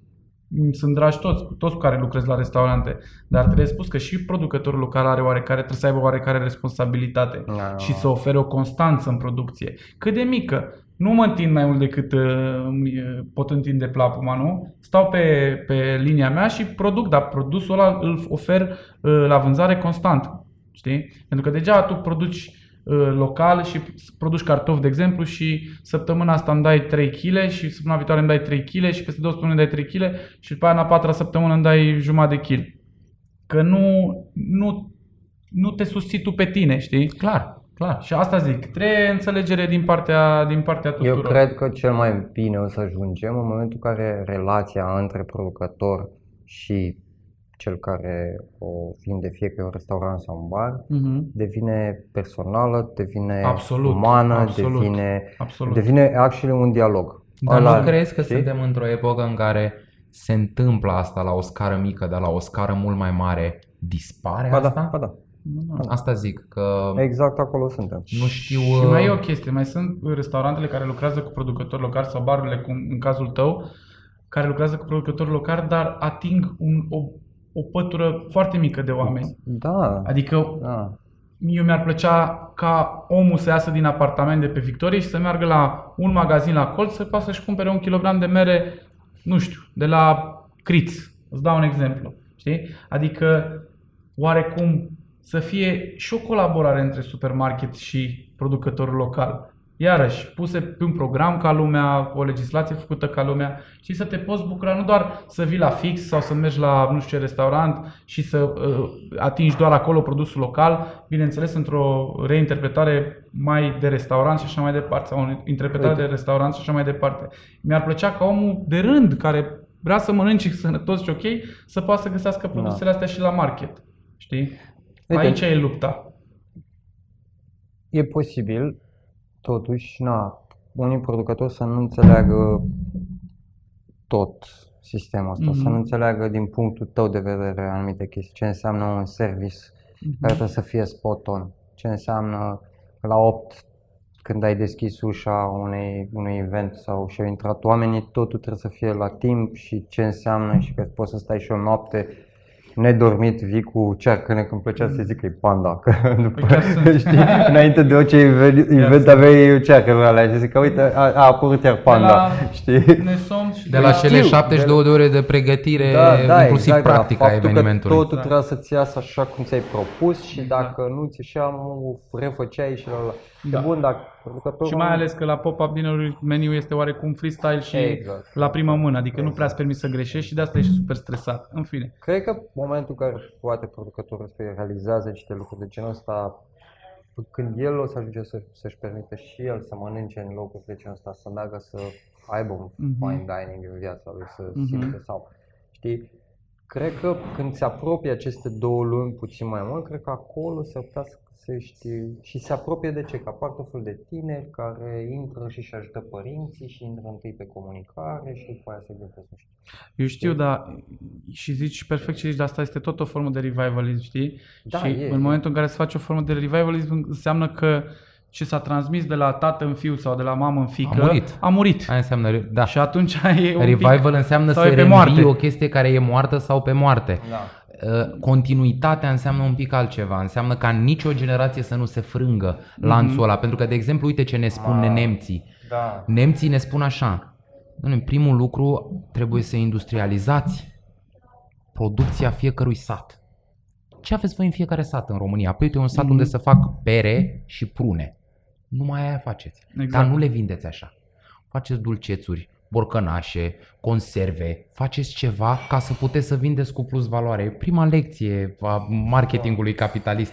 [SPEAKER 1] îmi sunt dragi toți, toți cu care lucrez la restaurante, dar trebuie spus că și producătorul local are oarecare, trebuie să aibă oarecare responsabilitate
[SPEAKER 2] Da.
[SPEAKER 1] și să ofere o constanță în producție. Cât de mică, nu mă întind mai mult decât uh, îmi, uh, pot întinde plapuma, nu? Stau pe, pe linia mea și produc, dar produsul ăla îl ofer uh, la vânzare constant. Știi? Pentru că degeaba tu produci uh, local și produci cartofi, de exemplu, și săptămâna asta îmi dai 3 kg și săptămâna viitoare îmi dai 3 kg și peste două săptămâni îmi dai 3 kg și după aia în a patra săptămână îmi dai jumătate de kg. Că nu, nu, nu te susții tu pe tine, știi?
[SPEAKER 3] Clar, clar.
[SPEAKER 1] Și asta zic, trebuie înțelegere din partea, din partea tuturor.
[SPEAKER 2] Eu cred că cel mai bine o să ajungem în momentul în care relația între producător și cel care o vinde, fie că e un restaurant sau un bar,
[SPEAKER 1] Mhm.
[SPEAKER 2] devine personală, devine
[SPEAKER 1] Absolut,
[SPEAKER 2] umană,
[SPEAKER 1] absolut,
[SPEAKER 2] devine,
[SPEAKER 1] Absolut.
[SPEAKER 2] devine actually un dialog.
[SPEAKER 3] Dar
[SPEAKER 2] Ăla-
[SPEAKER 3] nu crezi că
[SPEAKER 2] știi?
[SPEAKER 3] suntem într-o epocă în care se întâmplă asta la o scară mică, dar la o scară mult mai mare dispare
[SPEAKER 2] Ba da,
[SPEAKER 3] asta?
[SPEAKER 2] ba da.
[SPEAKER 3] Asta zic, că
[SPEAKER 2] Exact acolo suntem.
[SPEAKER 3] nu știu...
[SPEAKER 1] Și mai e o
[SPEAKER 3] uh,
[SPEAKER 1] chestie, mai sunt restaurantele care lucrează cu producători locali sau barurile, cum în cazul tău, care lucrează cu producători locali, dar ating un, o, o pătură foarte mică de oameni.
[SPEAKER 2] Da,
[SPEAKER 1] Adică
[SPEAKER 2] da.
[SPEAKER 1] eu mi-ar plăcea ca omul să iasă din apartament de pe Victorie și să meargă la un magazin la colț să poată să-și cumpere un kilogram de mere, nu știu, de la Criț. Îți dau un exemplu. Știi? Adică oarecum să fie și o colaborare între supermarket și producătorul local. Iarăși, puse pe un program ca lumea, o legislație făcută ca lumea și să te poți bucura, nu doar să vii la fix sau să mergi la nu știu ce restaurant și să uh, atingi doar acolo produsul local, bineînțeles într-o reinterpretare mai de restaurant și așa mai departe, sau o interpretare
[SPEAKER 2] Uite.
[SPEAKER 1] de restaurant și așa mai departe. Mi-ar plăcea ca omul de rând care vrea să mănânce sănătos și ok, să poată să găsească produsele astea și la market. Știi?
[SPEAKER 2] Uite.
[SPEAKER 1] Aici e lupta.
[SPEAKER 2] E posibil, totuși, na, unii producători să nu înțeleagă tot sistemul ăsta,
[SPEAKER 1] Mhm.
[SPEAKER 2] să nu înțeleagă din punctul tău de vedere anumite chestii, ce înseamnă un service care trebuie să fie spot on, ce înseamnă la 8 când ai deschis ușa unei, unui event sau și au intrat oamenii, totul trebuie să fie la timp și ce înseamnă și că poți să stai și o noapte nedormit, vii cu cearcăne, când plăcea să zic că e panda, că după,
[SPEAKER 1] chiar sunt.
[SPEAKER 2] știi, înainte de orice event, event
[SPEAKER 1] sunt.
[SPEAKER 2] aveai cearcăne alea și zic că uite, a, a apărut iar panda,
[SPEAKER 1] la-
[SPEAKER 2] știi?
[SPEAKER 1] Ne somn și
[SPEAKER 3] De la
[SPEAKER 2] Știu,
[SPEAKER 3] cele
[SPEAKER 2] de
[SPEAKER 3] 72 de ore de pregătire, inclusiv
[SPEAKER 2] exact, de la
[SPEAKER 3] practica
[SPEAKER 2] faptul
[SPEAKER 3] evenimentului.
[SPEAKER 2] Că totul
[SPEAKER 1] Da.
[SPEAKER 2] trebuia să-ți iasă așa cum ți-ai propus și
[SPEAKER 1] Exact.
[SPEAKER 2] dacă nu ți ieșea, nu refăceai și la la.
[SPEAKER 1] Da.
[SPEAKER 2] Bun, dacă producătorul...
[SPEAKER 1] Și mai ales că la pop-up dinner meniu este oarecum freestyle și
[SPEAKER 2] Exact.
[SPEAKER 1] la prima mână, adică nu prea îți permis să greșești și de asta ești super stresat. În fine.
[SPEAKER 2] Cred că momentul în care poate producătorul să realizează niște lucruri de genul ăsta, când el o să ajunge să, să-și permită și el să mănânce în locuri de genul ăsta, să meargă să aibă un
[SPEAKER 1] Mhm.
[SPEAKER 2] fine dining în viața lui, să
[SPEAKER 1] Mhm.
[SPEAKER 2] simte sau, știi, cred că când se apropie aceste două luni puțin mai mult, cred că acolo s-ar putea să se știe și se apropie de ce? Că apar tot felul de tineri care intră și își ajută părinții și intră întâi pe comunicare și după aia se gândesc, nu știu.
[SPEAKER 1] Eu știu, dar și zici perfect ce zici, dar asta este tot o formă de revivalism, știi?
[SPEAKER 2] Da,
[SPEAKER 1] și
[SPEAKER 2] e,
[SPEAKER 1] în
[SPEAKER 2] e.
[SPEAKER 1] momentul în care se face o formă de revivalism, înseamnă că ce s-a transmis de la tată în fiu sau de la mamă în fică,
[SPEAKER 3] A murit.
[SPEAKER 1] A murit.
[SPEAKER 3] Aia înseamnă, re- da.
[SPEAKER 1] Și atunci e un
[SPEAKER 3] Revival
[SPEAKER 1] pic,
[SPEAKER 3] înseamnă
[SPEAKER 1] sau
[SPEAKER 3] să
[SPEAKER 1] e pe
[SPEAKER 3] reînvii
[SPEAKER 1] moarte.
[SPEAKER 3] o chestie care e moartă sau pe moarte.
[SPEAKER 2] Da.
[SPEAKER 3] Uh, Continuitatea înseamnă un pic altceva, înseamnă ca nicio generație să nu se frângă lanțul ăla, pentru că, de exemplu, uite ce ne spun
[SPEAKER 2] Ma-
[SPEAKER 3] nemții.
[SPEAKER 2] Da.
[SPEAKER 3] Nemții ne spun așa, în primul lucru trebuie să industrializați producția fiecărui sat. Ce aveți voi în fiecare sat în România? Păi uite un sat
[SPEAKER 1] Mhm.
[SPEAKER 3] unde să fac pere și prune. Numai aia faceți.
[SPEAKER 1] Exact.
[SPEAKER 3] Dar nu le vindeți așa. Faceți dulcețuri, borcănașe, conserve, faceți ceva ca să puteți să vindeți cu plus valoare. E prima lecție a marketingului capitalist.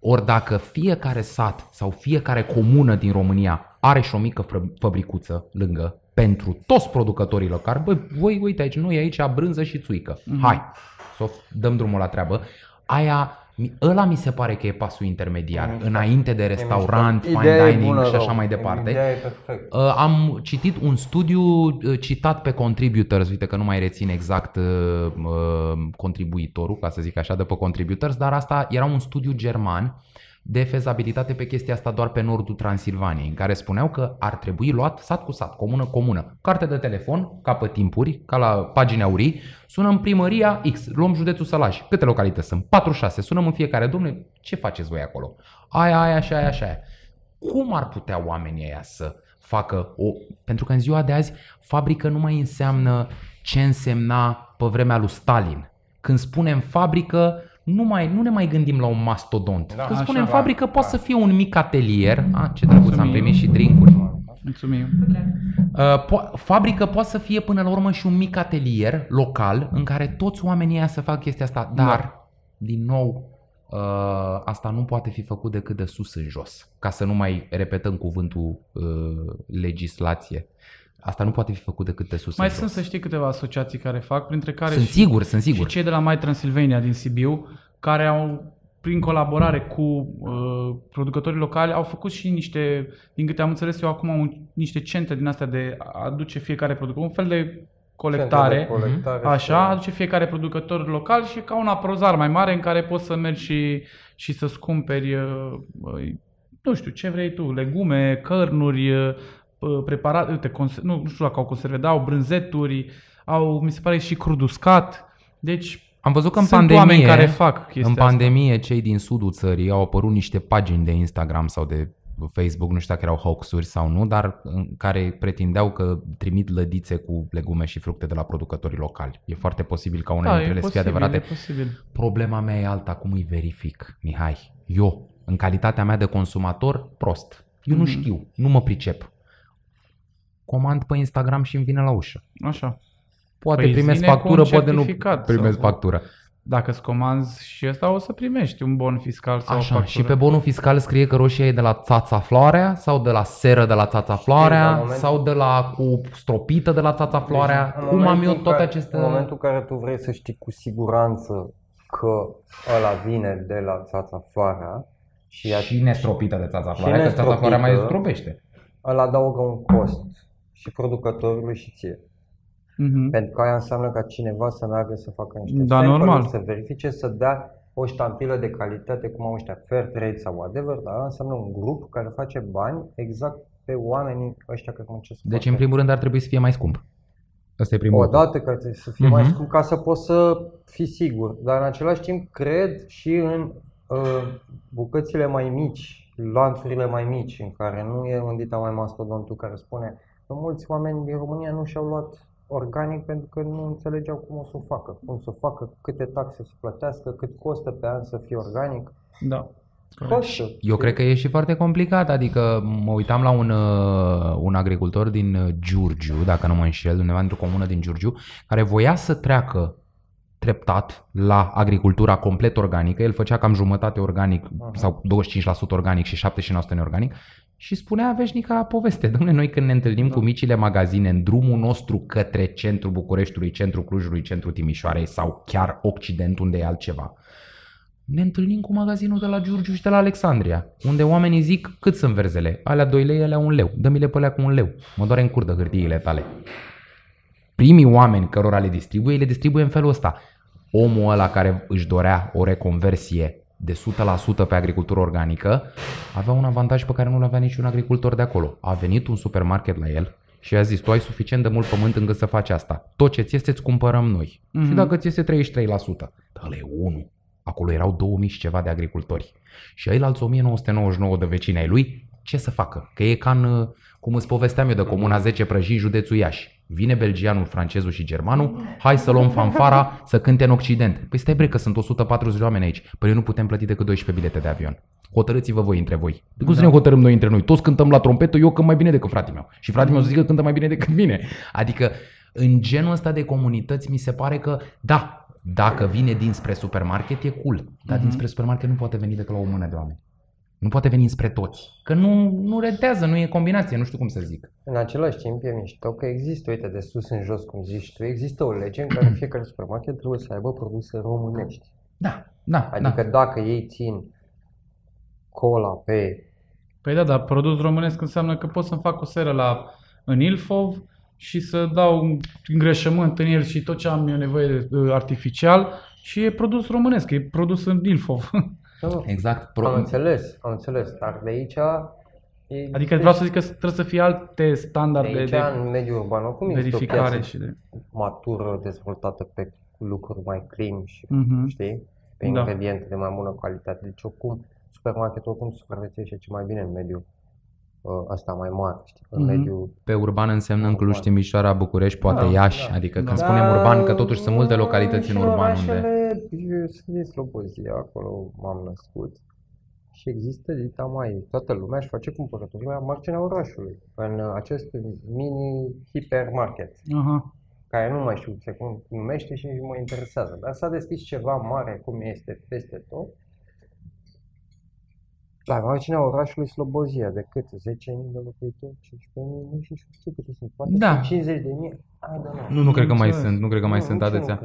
[SPEAKER 3] Ori dacă fiecare sat sau fiecare comună din România are și o mică fră- fabricuță lângă pentru toți producătorii locali, băi, voi uite aici, noi aici brânză și țuică. Hai, să o f- dăm drumul la treabă. Aia, mi- ăla mi se pare că e pasul intermediar,
[SPEAKER 2] mișto.
[SPEAKER 3] înainte de restaurant,
[SPEAKER 2] E
[SPEAKER 3] fine
[SPEAKER 2] mișto. Ideea e
[SPEAKER 3] dining
[SPEAKER 2] bună,
[SPEAKER 3] și așa
[SPEAKER 2] rău.
[SPEAKER 3] mai departe.
[SPEAKER 2] Ideea e perfect.
[SPEAKER 3] Uh, am citit un studiu uh, citat pe Contributors, uite că nu mai rețin exact uh, uh, contribuitorul, ca să zic așa, de pe Contributors, dar asta era un studiu german de fezabilitate pe chestia asta doar pe nordul Transilvaniei, în care spuneau că ar trebui luat sat cu sat, comună comună, carte de telefon, capă timpuri, ca la pagini aurii, sunăm primăria X, luăm județul Sălaj, câte localități sunt? 46, sunăm în fiecare, domnule, ce faceți voi acolo? Aia, aia, așa, aia, așa. aia. Cum ar putea oamenii ăia să facă o... Pentru că în ziua de azi fabrică nu mai înseamnă ce însemna pe vremea lui Stalin. Când spunem fabrică, nu, mai, nu ne mai gândim la un mastodont.
[SPEAKER 2] Da,
[SPEAKER 3] Când
[SPEAKER 1] așa,
[SPEAKER 3] spunem
[SPEAKER 1] da,
[SPEAKER 3] fabrică, poate
[SPEAKER 2] da.
[SPEAKER 3] să fie un mic atelier. A, ce drăguț am
[SPEAKER 1] Mulțumim.
[SPEAKER 3] primit și drinkuri.
[SPEAKER 1] Mulțumim.
[SPEAKER 3] Uh, po- fabrică poate să fie până la urmă și un mic atelier local în care toți oamenii ăia să facă chestia asta, dar,
[SPEAKER 1] Da.
[SPEAKER 3] din nou, uh, asta nu poate fi făcut decât de sus în jos, ca să nu mai repetăm cuvântul uh, legislație. Asta nu poate fi făcut decât de sus
[SPEAKER 1] Mai
[SPEAKER 3] în
[SPEAKER 1] sunt,
[SPEAKER 3] jos.
[SPEAKER 1] să știi, câteva asociații care fac, printre care
[SPEAKER 3] Sunt
[SPEAKER 1] și,
[SPEAKER 3] sigur, sunt sigur.
[SPEAKER 1] și cei de la My Transylvania din Sibiu, care au prin colaborare cu uh, producătorii locali, au făcut și niște, din câte am înțeles eu acum, un, niște centre din astea de a aduce fiecare producător, un fel de colectare,
[SPEAKER 2] Centre de colectare
[SPEAKER 1] așa,
[SPEAKER 2] și-
[SPEAKER 1] aduce fiecare producător local și e ca un aprozar mai mare în care poți să mergi și, și să-ți cumperi, uh, uh, nu știu, ce vrei tu, legume, cărnuri, uh, preparate, uite, conser- nu, nu știu dacă au conserve, dar au brânzeturi, au, mi se pare, și crud uscat. Deci,
[SPEAKER 3] Am văzut că în
[SPEAKER 1] sunt
[SPEAKER 3] pandemie,
[SPEAKER 1] oameni care fac chestia
[SPEAKER 3] în pandemie cei din sudul țării au apărut niște pagini de Instagram sau de Facebook, nu știu dacă erau hoaxuri sau nu, dar în care pretindeau că trimit lădițe cu legume și fructe de la producătorii locali. E foarte posibil ca unele
[SPEAKER 1] Da,
[SPEAKER 3] dintre
[SPEAKER 1] e
[SPEAKER 3] ele să fie
[SPEAKER 1] posibil,
[SPEAKER 3] adevărate.
[SPEAKER 1] e posibil.
[SPEAKER 3] Problema mea e alta, cum îi verific, Mihai? Eu, în calitatea mea de consumator, prost. Eu nu
[SPEAKER 1] Mhm.
[SPEAKER 3] știu, nu mă pricep. Comand pe Instagram și îmi vine la ușă.
[SPEAKER 1] Așa.
[SPEAKER 3] Poate
[SPEAKER 1] Păi
[SPEAKER 3] primesc
[SPEAKER 1] zine cu
[SPEAKER 3] factură,
[SPEAKER 1] un
[SPEAKER 3] poate nu
[SPEAKER 1] certificat
[SPEAKER 3] primesc
[SPEAKER 1] sau-
[SPEAKER 3] factură.
[SPEAKER 1] Dacă îți comanzi și ăsta, o să primești un bon fiscal sau o
[SPEAKER 3] Așa,
[SPEAKER 1] factură.
[SPEAKER 3] și pe bonul fiscal scrie că roșia e de la țața floarea sau de la seră de la țața floarea
[SPEAKER 2] la moment-
[SPEAKER 3] sau de la cu stropită de la țața floarea.
[SPEAKER 2] Deci, în
[SPEAKER 3] Cum am
[SPEAKER 2] momentul
[SPEAKER 3] eu
[SPEAKER 2] în
[SPEAKER 3] toate
[SPEAKER 2] care-
[SPEAKER 3] aceste...
[SPEAKER 2] În momentul în care tu vrei să știi cu siguranță că ăla vine de la țața floarea și, ea-
[SPEAKER 3] Și nestropită de țața floarea, că țața
[SPEAKER 2] nestropită.
[SPEAKER 3] floarea mai stropește.
[SPEAKER 2] ăla adaugă un cost și producătorului și ție.
[SPEAKER 1] Mhm.
[SPEAKER 2] Pentru că aia înseamnă ca cineva să meargă să facă niște
[SPEAKER 1] Da,
[SPEAKER 2] sample-uri,
[SPEAKER 1] normal.
[SPEAKER 2] să verifice, să dea o ștampilă de calitate, cum au ăștia fair trade sau whatever, dar aia înseamnă un grup care face bani exact pe oamenii ăștia care muncesc.
[SPEAKER 3] Deci, în
[SPEAKER 2] foarte
[SPEAKER 3] primul rând, ar trebui să fie mai scump. Ăsta e primul lucru.
[SPEAKER 2] Odată că trebuie să fie mai
[SPEAKER 3] Mhm.
[SPEAKER 2] scump ca să poți să fii sigur, dar în același timp cred și în uh, bucățile mai mici, lanțurile mai mici, în care nu e un dita mai mastodontul care spune că mulți oameni din România nu și-au luat organic pentru că nu înțelegeau cum o să o facă, cum să o facă, câte taxe să plătească, cât costă pe an să fie organic.
[SPEAKER 1] Da.
[SPEAKER 2] Costă.
[SPEAKER 3] Eu cred că e și foarte complicat, adică mă uitam la un, uh, un agricultor din uh, Giurgiu, dacă nu mă înșel, undeva într-o comună din Giurgiu, care voia să treacă treptat la agricultura complet organică, el făcea cam jumătate organic
[SPEAKER 2] Aha.
[SPEAKER 3] sau 25% organic și 79% neorganic și spunea veșnica poveste, domnule, noi când ne întâlnim cu micile magazine în drumul nostru către centrul Bucureștiului, centrul Clujului, centrul Timișoarei sau chiar Occident unde e altceva, ne întâlnim cu magazinul de la Giurgiu și de la Alexandria, unde oamenii zic cât sunt verzele, alea 2 lei, alea 1 leu, dă-mi-le pe alea cu un leu, mă doare în curdă hârtiile tale. Primii oameni cărora le distribuie, le distribuie în felul ăsta. Omul ăla care își dorea o reconversie de 100% pe agricultură organică avea un avantaj pe care nu-l avea niciun agricultor de acolo. A venit un supermarket la el și a zis, tu ai suficient de mult pământ încât să faci asta. Tot ce ți este, îți cumpărăm noi.
[SPEAKER 1] Mhm.
[SPEAKER 3] Și dacă ți este 33%, ăla e 1. Acolo erau 2000 și ceva de agricultori. Și ceilalți 1999 de vecini ai lui, ce să facă? Că e ca în, uh, cum îți povesteam eu de Comuna 10 Prăjin, județul Iași. Vine belgianul, francezul și germanul, hai să luăm fanfara să cânte în Occident. Păi stai bre că sunt 140 de oameni aici. Păi noi nu putem plăti decât 12 bilete de avion. Hotărâți-vă voi între voi. De cum să ne hotărâm noi între noi? Toți cântăm la trompetă, eu cânt mai bine decât fratele meu. Și fratele meu să zică că cântă mai bine decât mine. Adică în genul ăsta de comunități mi se pare că, da, dacă vine dinspre supermarket e cool, dar
[SPEAKER 1] Mhm.
[SPEAKER 3] dinspre supermarket nu poate veni decât la o mână de oameni. Nu poate veni spre toți. Că nu, nu retează, nu e combinație, nu știu cum să zic.
[SPEAKER 2] În același timp e mișto că există, uite, de sus în jos, cum zici tu, există o lege în care fiecare supermarket trebuie să aibă produse românești.
[SPEAKER 3] Da, da,
[SPEAKER 2] Adică
[SPEAKER 3] da.
[SPEAKER 2] dacă ei țin cola pe
[SPEAKER 1] Păi da, dar produs românesc înseamnă că pot să-mi fac o seră la, în Ilfov și să dau un îngrășământ în el și tot ce am eu nevoie de, uh, artificial și e produs românesc, e produs în Ilfov.
[SPEAKER 2] Nu,
[SPEAKER 3] Exact.
[SPEAKER 2] Am
[SPEAKER 3] Pro-
[SPEAKER 2] înțeles, am înțeles, dar de aici e
[SPEAKER 1] Adică vreau să zic că trebuie să fie alte
[SPEAKER 2] de
[SPEAKER 1] standarde
[SPEAKER 2] aici
[SPEAKER 1] de,
[SPEAKER 2] în mediul urban, oricum există o
[SPEAKER 1] verificare
[SPEAKER 2] piață
[SPEAKER 1] și de...
[SPEAKER 2] matură, dezvoltată pe lucruri mai clean și
[SPEAKER 1] Mhm.
[SPEAKER 2] știi, pe
[SPEAKER 1] Da.
[SPEAKER 2] ingrediente de mai bună calitate. Deci oricum, supermarketul oricum supraviețuiește ce mai bine în mediul uh, ăsta mai mare, știi, în
[SPEAKER 1] Mhm.
[SPEAKER 2] mediul
[SPEAKER 3] Pe urban înseamnă în Cluj,
[SPEAKER 2] Urban.
[SPEAKER 3] Timișoara, București, poate
[SPEAKER 2] Da,
[SPEAKER 3] Iași.
[SPEAKER 2] da.
[SPEAKER 3] Adică
[SPEAKER 1] Da.
[SPEAKER 3] când spunem urban, că totuși sunt multe
[SPEAKER 2] Da,
[SPEAKER 3] localități în
[SPEAKER 2] și
[SPEAKER 3] urban unde...
[SPEAKER 2] orașele, Eu sunt din Slobozia, acolo m-am născut. Și există dita mai, toată lumea își face cumpărături la marginea orașului, în acest mini hipermarket,
[SPEAKER 1] Aha.
[SPEAKER 2] care nu mai știu se cum numește și nici nu mă interesează, dar s-a deschis ceva mare cum este peste tot. La marginea orașului Slobozia, de cât? 10.000 de locuitori, 15.000, nu știu ce câte sunt, poate
[SPEAKER 3] Da.
[SPEAKER 2] sunt 50 de mii, I don't know.
[SPEAKER 3] Nu, nu cred că mai
[SPEAKER 1] Înțeles.
[SPEAKER 3] sunt, nu cred că mai
[SPEAKER 2] Nu,
[SPEAKER 3] sunt
[SPEAKER 2] nici eu nu
[SPEAKER 3] atâția.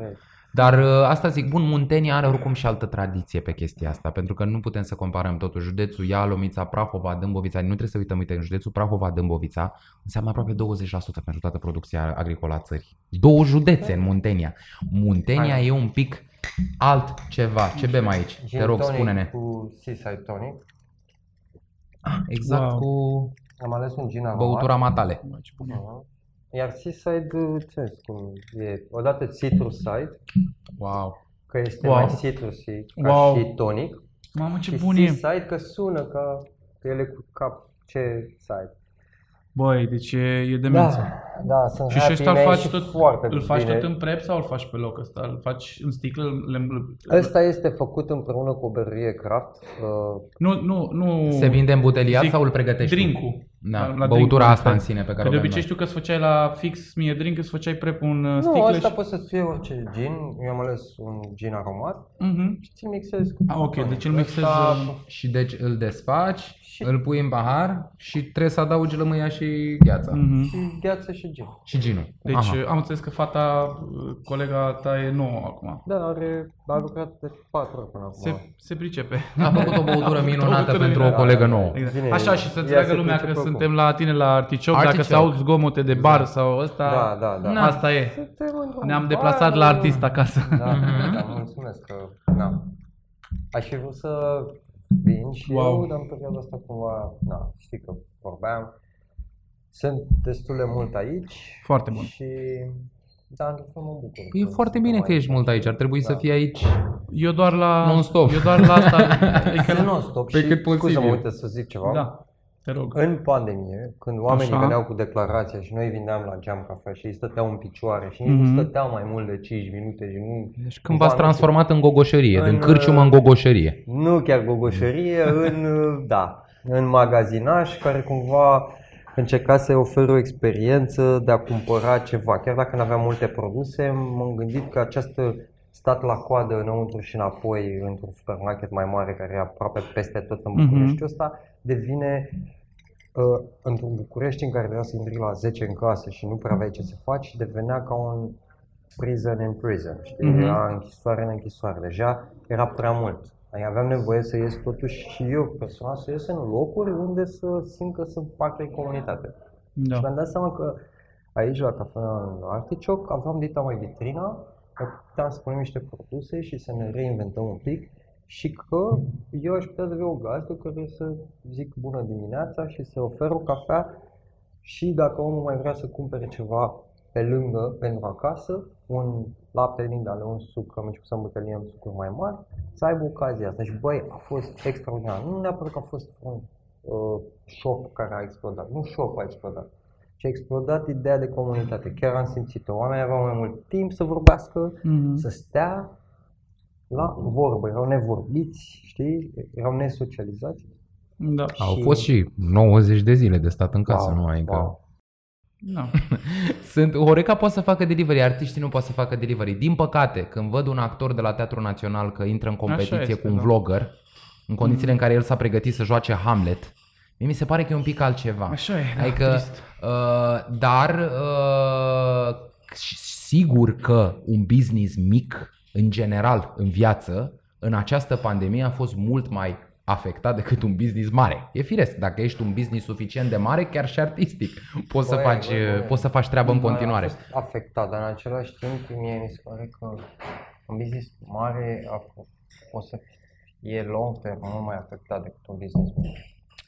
[SPEAKER 2] Cred.
[SPEAKER 3] Dar uh, asta zic, bun, Muntenia are oricum și altă tradiție pe chestia asta, pentru că nu putem să comparăm totul. Județul Ialomița, Prahova, Dâmbovița, nu trebuie să uităm, uite, în județul Prahova, Dâmbovița, înseamnă aproape 20% pentru toată producția agricolă a țării. Două județe în Muntenia. Muntenia
[SPEAKER 2] Hai.
[SPEAKER 3] e un pic altceva. Ce bem aici?
[SPEAKER 2] Gin
[SPEAKER 3] Te rog,
[SPEAKER 2] tonic
[SPEAKER 3] spune-ne.
[SPEAKER 2] Cu Seaside Tonic.
[SPEAKER 3] Exact
[SPEAKER 1] Wow.
[SPEAKER 3] cu
[SPEAKER 2] Am ales un gin aromat.
[SPEAKER 3] băutura matale.
[SPEAKER 1] Bă, ce bun e.
[SPEAKER 2] Mhm. Iar Seaside, ce zic, cum e, odată citrus side,
[SPEAKER 3] Wow.
[SPEAKER 2] că este
[SPEAKER 1] Wow.
[SPEAKER 2] mai citrusy ca
[SPEAKER 1] Wow.
[SPEAKER 2] și tonic.
[SPEAKER 1] Mamă, ce
[SPEAKER 2] și
[SPEAKER 1] bun e.
[SPEAKER 2] Seaside că sună ca ele cu cap ce side.
[SPEAKER 1] Băi, deci e, e demență.
[SPEAKER 2] Da, Da, sunt
[SPEAKER 1] Și,
[SPEAKER 2] happy,
[SPEAKER 1] și ăsta îl
[SPEAKER 2] mi-a
[SPEAKER 1] faci
[SPEAKER 2] ieșit
[SPEAKER 1] tot,
[SPEAKER 2] foarte
[SPEAKER 1] îl faci
[SPEAKER 2] bine.
[SPEAKER 1] tot în prep sau îl faci pe loc ăsta? Îl faci în sticlă? Le,
[SPEAKER 2] Ăsta este făcut împreună cu o berărie craft. Uh,
[SPEAKER 1] nu, nu, nu.
[SPEAKER 3] Se vinde în buteliat
[SPEAKER 1] Zic,
[SPEAKER 3] sau îl pregătești? tu?
[SPEAKER 1] Drink-ul.
[SPEAKER 3] Da,
[SPEAKER 1] La- la
[SPEAKER 3] băutura
[SPEAKER 1] drink-ul
[SPEAKER 3] asta
[SPEAKER 1] ăsta.
[SPEAKER 3] în sine pe care
[SPEAKER 1] Că
[SPEAKER 3] o
[SPEAKER 1] de
[SPEAKER 3] avem
[SPEAKER 1] obicei
[SPEAKER 3] noi.
[SPEAKER 1] știu că îți făceai la fix mie drink, îți făceai prep un uh,
[SPEAKER 2] nu,
[SPEAKER 1] sticle
[SPEAKER 2] asta
[SPEAKER 1] și...
[SPEAKER 2] poate să fie orice gin. Eu am ales un gin aromat
[SPEAKER 1] Mhm.
[SPEAKER 2] și ți-l mixez cu
[SPEAKER 1] Ah, ok,
[SPEAKER 2] tonic.
[SPEAKER 1] deci îl mixezi,
[SPEAKER 2] Ăsta-
[SPEAKER 1] uh,
[SPEAKER 3] Și deci îl desfaci,
[SPEAKER 2] Și-
[SPEAKER 3] îl pui în pahar și trebuie să adaugi lămâia și gheața.
[SPEAKER 1] Mhm.
[SPEAKER 2] Și gheață și gin.
[SPEAKER 3] Și ginul.
[SPEAKER 1] Deci
[SPEAKER 3] Aha.
[SPEAKER 1] uh, am înțeles că fata, uh, colega ta e nouă acum.
[SPEAKER 2] Da, are, a lucrat de 4 ori până acum.
[SPEAKER 1] Se, se pricepe.
[SPEAKER 3] A făcut o băutură minunată
[SPEAKER 1] băutură
[SPEAKER 3] pentru o
[SPEAKER 1] minunată.
[SPEAKER 3] colegă nouă.
[SPEAKER 1] Exact.
[SPEAKER 2] Bine,
[SPEAKER 1] Așa și să
[SPEAKER 2] ea
[SPEAKER 1] înțeleagă
[SPEAKER 2] se
[SPEAKER 1] lumea că
[SPEAKER 2] pricepe
[SPEAKER 1] suntem la tine la Artichoc, dacă
[SPEAKER 3] Artichoc.
[SPEAKER 1] se aud zgomote de bar sau ăsta,
[SPEAKER 2] Da, da, da.
[SPEAKER 3] Na.
[SPEAKER 1] asta e.
[SPEAKER 2] Suntem într-un
[SPEAKER 1] Ne-am
[SPEAKER 2] bar,
[SPEAKER 1] deplasat la artist acasă.
[SPEAKER 2] Da, da, mulțumesc că, na. Aș fi vrut să vin și
[SPEAKER 1] Wow.
[SPEAKER 2] eu, dar în perioada asta cumva, na, știi că vorbeam. Sunt destul de mult aici.
[SPEAKER 1] Foarte bun.
[SPEAKER 2] Și, da, într-un fel mă bucur.
[SPEAKER 3] Păi e
[SPEAKER 2] că
[SPEAKER 3] foarte
[SPEAKER 2] suntem
[SPEAKER 3] bine că ești mult aici, ar trebui să
[SPEAKER 2] Da.
[SPEAKER 3] fii aici.
[SPEAKER 1] Eu doar la...
[SPEAKER 3] Non-stop.
[SPEAKER 1] Eu doar la asta.
[SPEAKER 2] Că
[SPEAKER 1] Adică,
[SPEAKER 2] nu stop
[SPEAKER 3] Pe
[SPEAKER 2] și,
[SPEAKER 3] cât posibil.
[SPEAKER 2] scuză-mă, uite să zic ceva.
[SPEAKER 1] da, te rog.
[SPEAKER 2] În pandemie, când oamenii
[SPEAKER 1] Așa.
[SPEAKER 2] veneau cu declarația și noi vindeam la geam cafea și ei stăteau în picioare și nici
[SPEAKER 1] Mhm.
[SPEAKER 2] nu stăteau mai mult de 5 minute și nu...
[SPEAKER 3] Deci când
[SPEAKER 2] cumva
[SPEAKER 3] v-ați
[SPEAKER 2] nu
[SPEAKER 3] transformat în gogoșărie, din
[SPEAKER 2] În,
[SPEAKER 3] cârciumă în
[SPEAKER 2] uh,
[SPEAKER 3] gogoșărie.
[SPEAKER 2] Nu chiar gogoșărie, în, da, în magazinaj care cumva încerca să ofere o experiență de a cumpăra ceva. Chiar dacă nu aveam multe produse, m-am gândit că această stat la coadă înăuntru și înapoi într-un supermarket mai mare care e aproape peste tot în
[SPEAKER 1] Mhm.
[SPEAKER 2] București, ăsta devine uh, într-un București în care trebuia să intri la 10 în casă și nu prea aveai ce să faci, devenea ca un prison in prison, știi?
[SPEAKER 1] Mhm.
[SPEAKER 2] Era închisoare în închisoare. Deja era prea mult. Adică aveam nevoie să ies totuși și eu personal să ies în locuri unde să simt că sunt parte din comunitate.
[SPEAKER 1] Da.
[SPEAKER 2] Și mi-am dat seama că aici la cafea în Artichoc aveam dita mai vitrina, că puteam să punem niște produse și să ne reinventăm un pic și că eu aș putea deveni o gazdă care să zic bună dimineața și să ofer o cafea și dacă omul mai vrea să cumpere ceva pe lângă pentru acasă, un lapte din ale, un suc, am început să îmbătăliem sucuri mai mari, să aibă ocazia asta. Și băi, a fost extraordinar. Nu neapărat că a fost un uh, shop care a explodat, nu shop a explodat, ci a explodat ideea de comunitate. Chiar am simțit-o. Oamenii aveau mai mult timp să vorbească,
[SPEAKER 1] Mhm.
[SPEAKER 2] să stea la vorbă, erau nevorbiți, știi, erau nesocializați.
[SPEAKER 1] Da.
[SPEAKER 3] Au
[SPEAKER 2] și-
[SPEAKER 3] fost și 90 de zile de stat în casă,
[SPEAKER 2] Wow,
[SPEAKER 3] nu? Adică...
[SPEAKER 2] wow.
[SPEAKER 1] Da.
[SPEAKER 3] Sunt, Horeca poate să facă delivery, artiștii nu pot să facă delivery. Din păcate, când văd un actor de la Teatrul Național că intră în competiție
[SPEAKER 1] este,
[SPEAKER 3] cu un
[SPEAKER 1] da.
[SPEAKER 3] vlogger, în condițiile în care el s-a pregătit să joace Hamlet, mie mi se pare că e un pic altceva.
[SPEAKER 1] Așa e, da,
[SPEAKER 3] Adică,
[SPEAKER 1] trist.
[SPEAKER 3] uh, dar uh, sigur că un business mic, în general, în viață, în această pandemie a fost mult mai afectat decât un business mare. E firesc, dacă ești un business suficient de mare, chiar și artistic, poți să
[SPEAKER 2] Băi,
[SPEAKER 3] faci,
[SPEAKER 2] băi, băi.
[SPEAKER 3] poți să faci treabă în
[SPEAKER 2] Mai
[SPEAKER 3] continuare.
[SPEAKER 2] A fost afectat, dar în același timp mie mi se pare că un business mare a fost, o să fie long term mult mai afectat decât un business mic.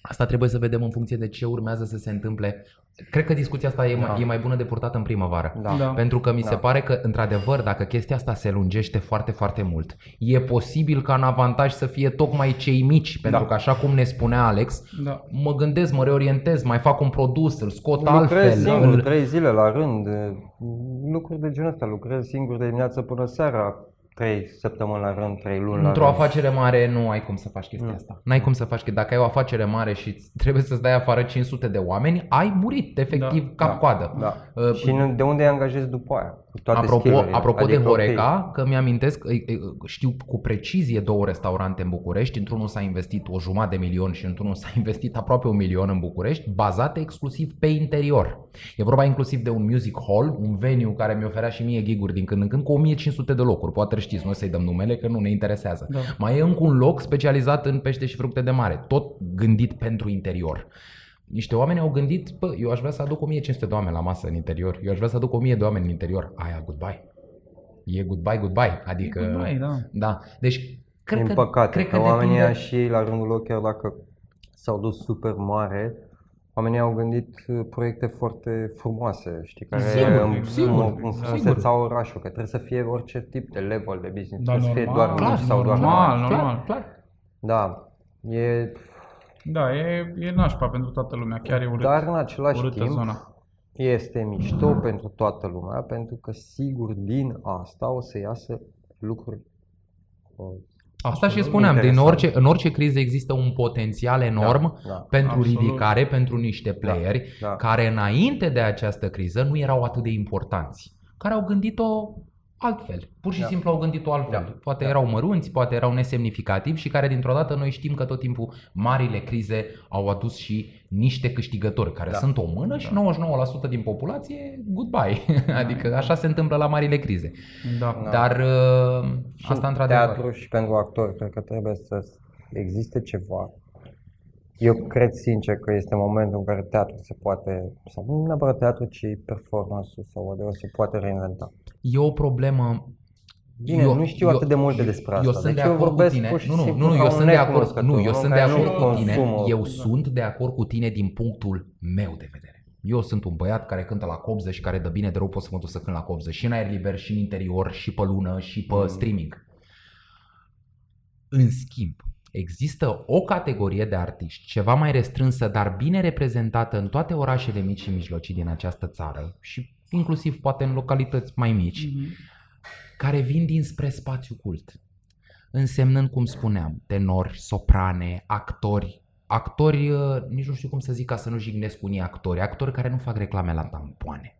[SPEAKER 3] Asta trebuie să vedem în funcție de ce urmează să se întâmple. Cred că discuția asta e, mai,
[SPEAKER 2] Da.
[SPEAKER 3] e mai bună de purtat în primăvară.
[SPEAKER 2] Da.
[SPEAKER 1] Da.
[SPEAKER 3] Pentru că mi se
[SPEAKER 2] Da.
[SPEAKER 3] pare că, într-adevăr, dacă chestia asta se lungește foarte, foarte mult, e posibil ca în avantaj să fie tocmai cei mici, pentru
[SPEAKER 2] Da.
[SPEAKER 3] că, așa cum ne spunea Alex,
[SPEAKER 1] Da.
[SPEAKER 3] mă gândesc, mă reorientez, mai fac un produs, îl scot
[SPEAKER 2] Lucrez
[SPEAKER 3] altfel.
[SPEAKER 2] singur,
[SPEAKER 3] îl-
[SPEAKER 2] trei zile la rând, lucruri de genul ăsta, lucrez singur de dimineață până seara, trei săptămâni la rând, trei luni la
[SPEAKER 3] Într-o
[SPEAKER 2] rând.
[SPEAKER 3] afacere mare nu ai cum să faci chestia
[SPEAKER 2] Nu.
[SPEAKER 3] asta. N-ai cum să faci, că dacă ai o afacere mare și îți- trebuie să-ți dai afară 500 de oameni, ai murit, efectiv,
[SPEAKER 1] Da,
[SPEAKER 3] cap-coadă.
[SPEAKER 2] Da.
[SPEAKER 3] Uh,
[SPEAKER 2] și nu- de unde îi angajezi după aia? Cu toate
[SPEAKER 3] Apropo,
[SPEAKER 2] skill-urile.
[SPEAKER 3] apropo de
[SPEAKER 2] Adică, ok,
[SPEAKER 3] Horeca, că mi-amintesc, e, e, știu cu precizie două restaurante în București, într-unul s-a investit o jumătate de milion și într-unul s-a investit aproape un milion în București, bazate exclusiv pe interior. E vorba inclusiv de un music hall, un venue care mi oferea și mie giguri din când în când cu 1500 de locuri. Poate îl știți, nu o să-i dăm numele că nu ne interesează.
[SPEAKER 1] Da.
[SPEAKER 3] Mai e încă un loc specializat în pește și fructe de mare, tot gândit pentru interior. Niște oameni au gândit, bă, eu aș vrea să aduc 1500 de oameni la masă în interior, eu aș vrea să aduc 1000 de oameni în interior. Aia, goodbye. E goodbye, goodbye. Adică,
[SPEAKER 1] E goodbye, da.
[SPEAKER 3] da. Deci, cred
[SPEAKER 2] Din
[SPEAKER 3] că,
[SPEAKER 2] păcate,
[SPEAKER 3] cred
[SPEAKER 2] că,
[SPEAKER 3] că
[SPEAKER 2] oamenii
[SPEAKER 3] depinde...
[SPEAKER 2] ăia și ei, la rândul lor, chiar dacă s-au dus super mare, oamenii au gândit uh, proiecte foarte frumoase, știi, care
[SPEAKER 3] Sigur,
[SPEAKER 2] îmi-
[SPEAKER 3] sigur,
[SPEAKER 2] îmi- îmi
[SPEAKER 3] sigur.
[SPEAKER 2] frumusețau orașul, că trebuie să fie orice tip de level de business,
[SPEAKER 1] Da,
[SPEAKER 2] trebuie să fie
[SPEAKER 1] normal,
[SPEAKER 2] doar
[SPEAKER 1] clar,
[SPEAKER 2] mici sau doar
[SPEAKER 1] normal,
[SPEAKER 2] mari.
[SPEAKER 1] normal.
[SPEAKER 3] Clar, clar.
[SPEAKER 2] Da, e,
[SPEAKER 1] Da, e, e nașpa pentru toată lumea, chiar e urât.
[SPEAKER 2] dar în același
[SPEAKER 1] urâtă
[SPEAKER 2] timp,
[SPEAKER 1] zona.
[SPEAKER 2] este mișto pentru toată lumea, pentru că sigur din asta o să iasă lucruri uh,
[SPEAKER 3] Asta și
[SPEAKER 2] Absolut
[SPEAKER 3] spuneam, din
[SPEAKER 2] interesant.
[SPEAKER 3] orice, în orice criză există un potențial enorm
[SPEAKER 2] Da, da.
[SPEAKER 3] pentru
[SPEAKER 1] Absolut.
[SPEAKER 3] ridicare, pentru niște playeri
[SPEAKER 2] da.
[SPEAKER 3] care înainte de această criză nu erau atât de importanți, care au gândit-o altfel, pur și
[SPEAKER 2] Da.
[SPEAKER 3] simplu au gândit-o altfel.
[SPEAKER 2] Da.
[SPEAKER 3] Poate
[SPEAKER 2] Da.
[SPEAKER 3] erau mărunți, poate erau nesemnificativi și care dintr-o dată noi știm că tot timpul marile crize au adus și niște câștigători care
[SPEAKER 2] Da.
[SPEAKER 3] sunt o mână și 99% din populație goodbye. adică așa se întâmplă la marile crize.
[SPEAKER 1] Da.
[SPEAKER 2] Da.
[SPEAKER 3] Dar uh,
[SPEAKER 2] Și
[SPEAKER 3] asta
[SPEAKER 2] în
[SPEAKER 3] într-adevăr.
[SPEAKER 2] teatru și pentru actori, cred că trebuie să existe ceva. Eu cred sincer că este momentul în care teatru se poate, sau nu neapărat teatru, ci performance sau whatever, se poate reinventa.
[SPEAKER 3] E o problemă
[SPEAKER 2] Bine, nu știu atât de multe despre asta,
[SPEAKER 3] Eu sunt
[SPEAKER 2] deci
[SPEAKER 3] de
[SPEAKER 2] eu
[SPEAKER 3] acord cu
[SPEAKER 2] vorbesc
[SPEAKER 3] tine.
[SPEAKER 2] pur și
[SPEAKER 3] Nu, nu,
[SPEAKER 2] simplu
[SPEAKER 3] nu,
[SPEAKER 2] ca
[SPEAKER 3] eu
[SPEAKER 2] un
[SPEAKER 3] sunt de acord.
[SPEAKER 2] necunoscător,
[SPEAKER 3] Nu, eu
[SPEAKER 2] unul
[SPEAKER 3] sunt de
[SPEAKER 2] care
[SPEAKER 3] acord
[SPEAKER 2] nu
[SPEAKER 3] cu tine.
[SPEAKER 2] consumă.
[SPEAKER 3] Eu
[SPEAKER 2] Da.
[SPEAKER 3] sunt de acord cu tine din punctul meu de vedere. Eu sunt un băiat care cântă la copză și care de bine de rău pot să mă duc să cânt la copză și în aer liber și în interior și pe lună și pe
[SPEAKER 2] Mm.
[SPEAKER 3] streaming. În schimb, există o categorie de artiști ceva mai restrânsă, dar bine reprezentată în toate orașele mici și mijlocii din această țară și inclusiv poate în localități mai mici,
[SPEAKER 1] Mhm.
[SPEAKER 3] care vin dinspre spațiu cult. Însemnând, cum spuneam, tenori, soprane, actori, actori, uh, nici nu știu cum să zic ca să nu jignesc unii actori, actori care nu fac reclame la tampoane,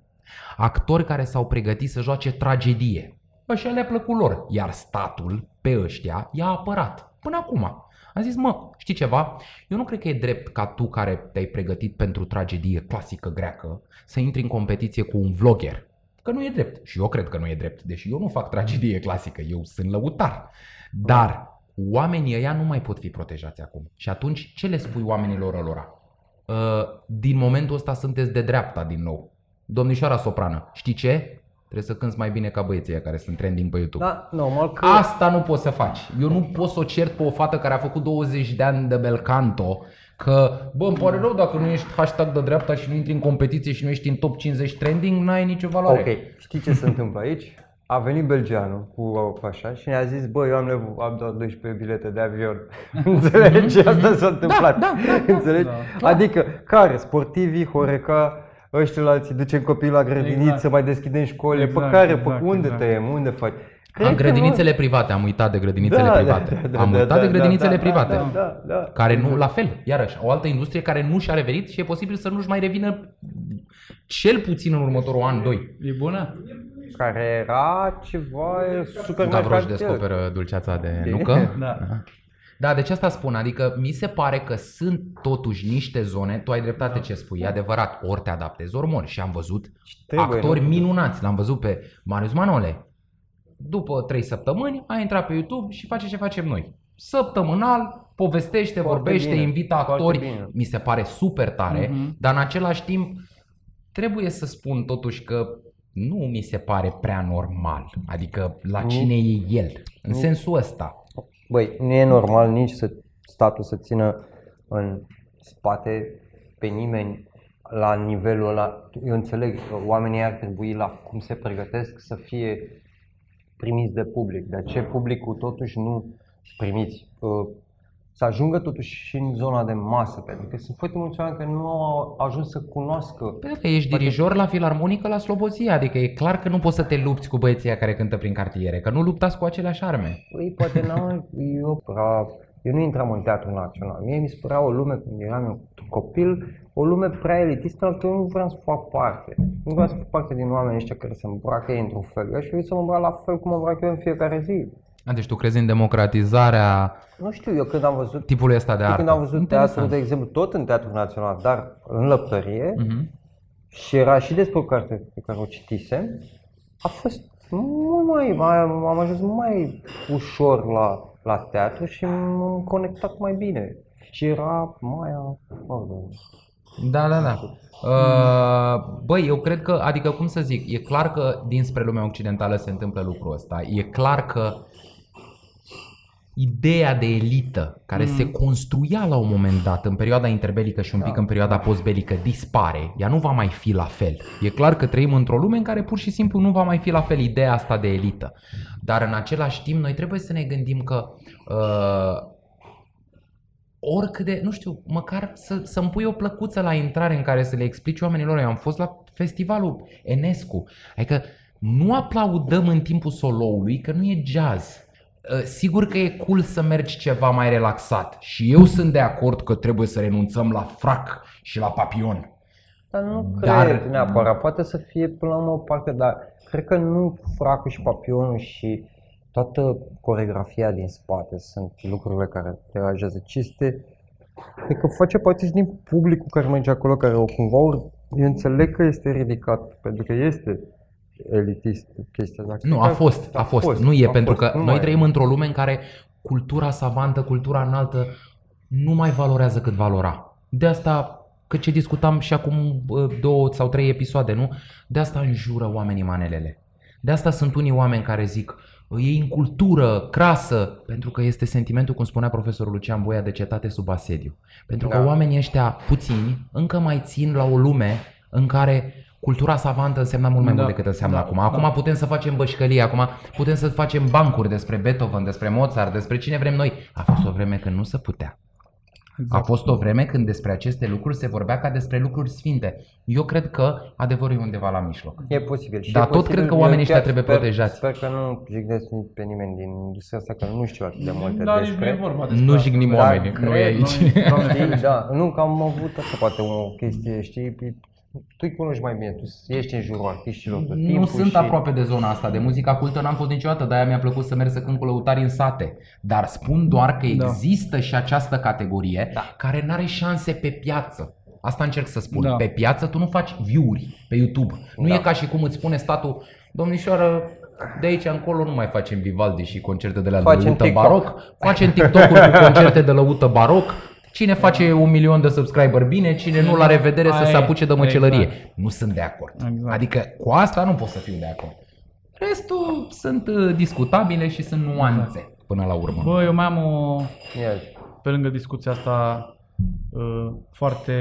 [SPEAKER 3] actori care s-au pregătit să joace tragedie. Așa le-a plăcut lor, iar statul pe ăștia i-a apărat. Până acum. A zis, mă, știi ceva? Eu nu cred că e drept ca tu care te-ai pregătit pentru tragedie clasică greacă să intri în competiție cu un vlogger. Că nu e drept. Și eu cred că nu e drept. Deși eu nu fac tragedie clasică, eu sunt lăutar. Dar oamenii ăia nu mai pot fi protejați acum. Și atunci ce le spui oamenilor ălora? Uh, din momentul ăsta sunteți de dreapta din nou. Domnișoara soprană, știi ce? Trebuie să cânți mai bine ca băieții ăia care sunt trending pe YouTube.
[SPEAKER 2] Da, normal că...
[SPEAKER 3] Asta nu poți să faci. Eu nu pot să o cert pe o fată care a făcut 20 de ani de bel canto că, bă, îmi pare rău dacă nu ești hashtag de dreapta și nu intri în competiție și nu ești în top 50 trending, n-ai nicio valoare.
[SPEAKER 2] Ok, știi ce se întâmplă aici? A venit belgeanul cu așa și ne-a zis, bă, eu am, nevo- am doar 12 bilete de avion. Înțelegi? Asta s-a întâmplat.
[SPEAKER 3] da, da,
[SPEAKER 2] Înțelegi?
[SPEAKER 1] da.
[SPEAKER 2] Adică, care? Sportivii, Horeca, ăștia alții, ducem copiii la grădiniță,
[SPEAKER 1] Exact.
[SPEAKER 2] mai deschidem școli.
[SPEAKER 1] Exact,
[SPEAKER 2] pe care?
[SPEAKER 1] exact,
[SPEAKER 2] pe unde
[SPEAKER 1] exact.
[SPEAKER 2] tăiem? Unde faci?
[SPEAKER 3] Am
[SPEAKER 2] că
[SPEAKER 3] grădinițele private, am uitat de grădinițele
[SPEAKER 2] Da,
[SPEAKER 3] private.
[SPEAKER 2] da, da,
[SPEAKER 3] am
[SPEAKER 2] da,
[SPEAKER 3] uitat
[SPEAKER 2] da,
[SPEAKER 3] de
[SPEAKER 2] da,
[SPEAKER 3] grădinițele
[SPEAKER 2] da,
[SPEAKER 3] private.
[SPEAKER 2] Da, da, da.
[SPEAKER 3] Care nu, la fel, iarăși, o altă industrie care nu și-a revenit și e posibil să nu-și mai revină cel puțin în următorul an, doi.
[SPEAKER 1] E bună?
[SPEAKER 2] Care era ceva super
[SPEAKER 3] Gavroș
[SPEAKER 2] mercantil.
[SPEAKER 3] descoperă dulceața de
[SPEAKER 2] Bine.
[SPEAKER 3] nucă.
[SPEAKER 1] Da.
[SPEAKER 3] Da, deci asta spun, adică mi se pare că sunt totuși niște zone, tu ai dreptate ce spui, e adevărat, ori te adaptezi, ori mori. Și am văzut
[SPEAKER 2] Trebuie,
[SPEAKER 3] actori
[SPEAKER 2] nu?
[SPEAKER 3] minunați, l-am văzut pe Marius Manole. După trei săptămâni a intrat pe YouTube și face ce facem noi. Săptămânal, povestește,
[SPEAKER 2] Foarte
[SPEAKER 3] vorbește,
[SPEAKER 2] bine,
[SPEAKER 3] invită
[SPEAKER 2] foarte
[SPEAKER 3] actori,
[SPEAKER 2] bine.
[SPEAKER 3] mi se pare super tare,
[SPEAKER 1] Mhm.
[SPEAKER 3] dar în același timp trebuie să spun totuși că nu mi se pare prea normal. Adică la
[SPEAKER 2] Nu.
[SPEAKER 3] cine e el, în
[SPEAKER 2] Nu.
[SPEAKER 3] sensul ăsta.
[SPEAKER 2] Băi, nu e normal nici să statul să țină în spate pe nimeni la nivelul ăla. Eu înțeleg că oamenii ar trebui la cum se pregătesc să fie primiți de public. De ce publicul totuși nu primiți? Uh, Să ajungă totuși și în zona de masă, pentru că sunt foarte mulți oameni care nu au ajuns să cunoască.
[SPEAKER 3] Pentru că ești dirijor la filarmonică la Slobozia, adică e clar că nu poți să te lupți cu băieții ăia care cântă prin cartiere, că nu luptați cu aceleași arme.
[SPEAKER 2] Păi, poate n-am, eu, prea, eu nu intram în teatru național. Mie mi se părea o lume, când eram eu copil, o lume prea elitistă, la care eu nu vreau să fac parte. Nu vreau să fac parte din oamenii ăștia care se îmbracă ei într-un fel. Eu aș vrea să mă îmbrac la fel cum mă îmbrac eu în fiecare zi.
[SPEAKER 3] A, deci tu crezi în democratizarea
[SPEAKER 2] Nu știu, eu când am văzut,
[SPEAKER 3] tipului ăsta de
[SPEAKER 2] eu
[SPEAKER 3] artă?
[SPEAKER 2] când am văzut
[SPEAKER 3] Interesant.
[SPEAKER 2] teatru, de exemplu, tot în teatru național, dar în lăptărie,
[SPEAKER 3] Mhm.
[SPEAKER 2] și era și despre o carte pe care o citisem, a fost mult mai, mai am ajuns mai ușor la, la teatru și m-am conectat mai bine. Și era mai mă rog,
[SPEAKER 3] Da, da, da. Uh, băi, eu cred că, adică cum să zic, e clar că dinspre lumea occidentală se întâmplă lucrul ăsta. E clar că ideea de elită care
[SPEAKER 1] Mm.
[SPEAKER 3] se construia la un moment dat în perioada interbelică și un pic
[SPEAKER 2] Da.
[SPEAKER 3] în perioada postbelică dispare. Ea nu va mai fi la fel. E clar că trăim într-o lume în care pur și simplu nu va mai fi la fel ideea asta de elită. Dar în același timp noi trebuie să ne gândim că uh, oricât de, nu știu, măcar să, să-mi pui o plăcuță la intrare în care să le explici oamenilor. Eu am fost la festivalul Enescu. Adică nu aplaudăm în timpul soloului, că nu e jazz. Uh, Sigur că e cool să mergi ceva mai relaxat și eu sunt de acord că trebuie să renunțăm la frac și la papion.
[SPEAKER 2] Dar nu
[SPEAKER 3] Dar-
[SPEAKER 2] cred neapărat. Poate să fie până la urmă o parte, dar cred că nu fracul și papionul și toată coregrafia din spate sunt lucrurile care te deranjează, ci este, cred că face parte și din publicul care merge acolo, care o cumva, ori- eu înțeleg că este ridicat, pentru că este elitist chestia asta.
[SPEAKER 3] Nu, a
[SPEAKER 2] Cred că
[SPEAKER 3] fost, a fost. Nu e,
[SPEAKER 2] a
[SPEAKER 3] pentru
[SPEAKER 2] fost,
[SPEAKER 3] că
[SPEAKER 2] nu
[SPEAKER 3] noi
[SPEAKER 2] mai e.
[SPEAKER 3] trăim într-o lume în care cultura savantă, cultura înaltă nu mai valorează cât valora. De asta, că ce discutam și acum bă, două sau trei episoade, nu? De asta înjură oamenii manelele. De asta sunt unii oameni care zic e în cultură, crasă, pentru că este sentimentul, cum spunea profesorul Lucian Boia, de cetate sub asediu. Pentru că
[SPEAKER 2] Da.
[SPEAKER 3] oamenii ăștia puțini încă mai țin la o lume în care cultura savantă însemna mult mai
[SPEAKER 1] Da,
[SPEAKER 3] mult decât înseamnă
[SPEAKER 1] da,
[SPEAKER 3] acum. Acum
[SPEAKER 1] da.
[SPEAKER 3] putem să facem bășcălie, acum putem să facem bancuri despre Beethoven, despre Mozart, despre cine vrem noi. A fost o vreme când nu se putea. A
[SPEAKER 1] Exact.
[SPEAKER 3] fost o vreme când despre aceste lucruri se vorbea ca despre lucruri sfinte. Eu cred că adevărul e undeva la mijloc.
[SPEAKER 2] E posibil. Și
[SPEAKER 3] Dar
[SPEAKER 2] e
[SPEAKER 3] tot
[SPEAKER 2] posibil,
[SPEAKER 3] cred că
[SPEAKER 2] eu
[SPEAKER 3] oamenii ăștia
[SPEAKER 2] chiar
[SPEAKER 3] trebuie
[SPEAKER 2] sper,
[SPEAKER 3] protejați.
[SPEAKER 2] Sper că nu jignesc pe nimeni din industria asta, că nu știu atât de multe
[SPEAKER 1] Dar nici nu e
[SPEAKER 2] despre.
[SPEAKER 1] vorba despre
[SPEAKER 3] Nu
[SPEAKER 1] asta.
[SPEAKER 3] jignim
[SPEAKER 1] Dar
[SPEAKER 3] oamenii,
[SPEAKER 1] cred,
[SPEAKER 3] nu e aici.
[SPEAKER 1] noi- Doamne
[SPEAKER 2] Știi,
[SPEAKER 1] ferește.
[SPEAKER 2] da, nu, că am avut așa poate o chestie, știi, tu îi cunoști mai bine, tu ești în jurul artiștilor tot timpul
[SPEAKER 3] Nu sunt
[SPEAKER 2] și...
[SPEAKER 3] aproape de zona asta de muzica cultă, n-am fost niciodată, de-aia mi-a plăcut să merg să cânt cu lăutari în sate. Dar spun doar că
[SPEAKER 1] Da.
[SPEAKER 3] există și această categorie
[SPEAKER 2] Da.
[SPEAKER 3] care nu are șanse pe piață. Asta încerc să spun.
[SPEAKER 1] Da.
[SPEAKER 3] Pe piață tu nu faci view-uri pe YouTube. Nu
[SPEAKER 2] Da.
[SPEAKER 3] e ca și cum îți spune statul, domnișoară, de aici încolo nu mai facem Vivaldi și concerte de la
[SPEAKER 2] Facem
[SPEAKER 3] lăută
[SPEAKER 2] TikTok.
[SPEAKER 3] baroc, facem TikTok-uri cu concerte de lăută baroc, Cine face un milion de subscriber bine, cine nu la revedere să
[SPEAKER 1] Aia
[SPEAKER 3] se
[SPEAKER 1] e,
[SPEAKER 3] apuce de măcelărie.
[SPEAKER 1] exact.
[SPEAKER 3] Nu sunt de acord.
[SPEAKER 1] Exact.
[SPEAKER 3] Adică cu asta nu pot să fiu de acord. Restul sunt uh, discutabile și sunt nuanțe până la urmă.
[SPEAKER 1] Bă, eu mai am o,
[SPEAKER 2] Ia,
[SPEAKER 1] pe lângă discuția asta uh, foarte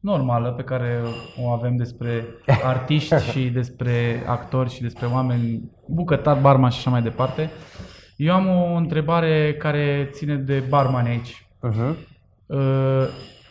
[SPEAKER 1] normală pe care o avem despre artiști și despre actori și despre oameni, bucătar, barman și așa mai departe. Eu am o întrebare care ține de barman aici.
[SPEAKER 2] uh-huh.
[SPEAKER 1] Uh,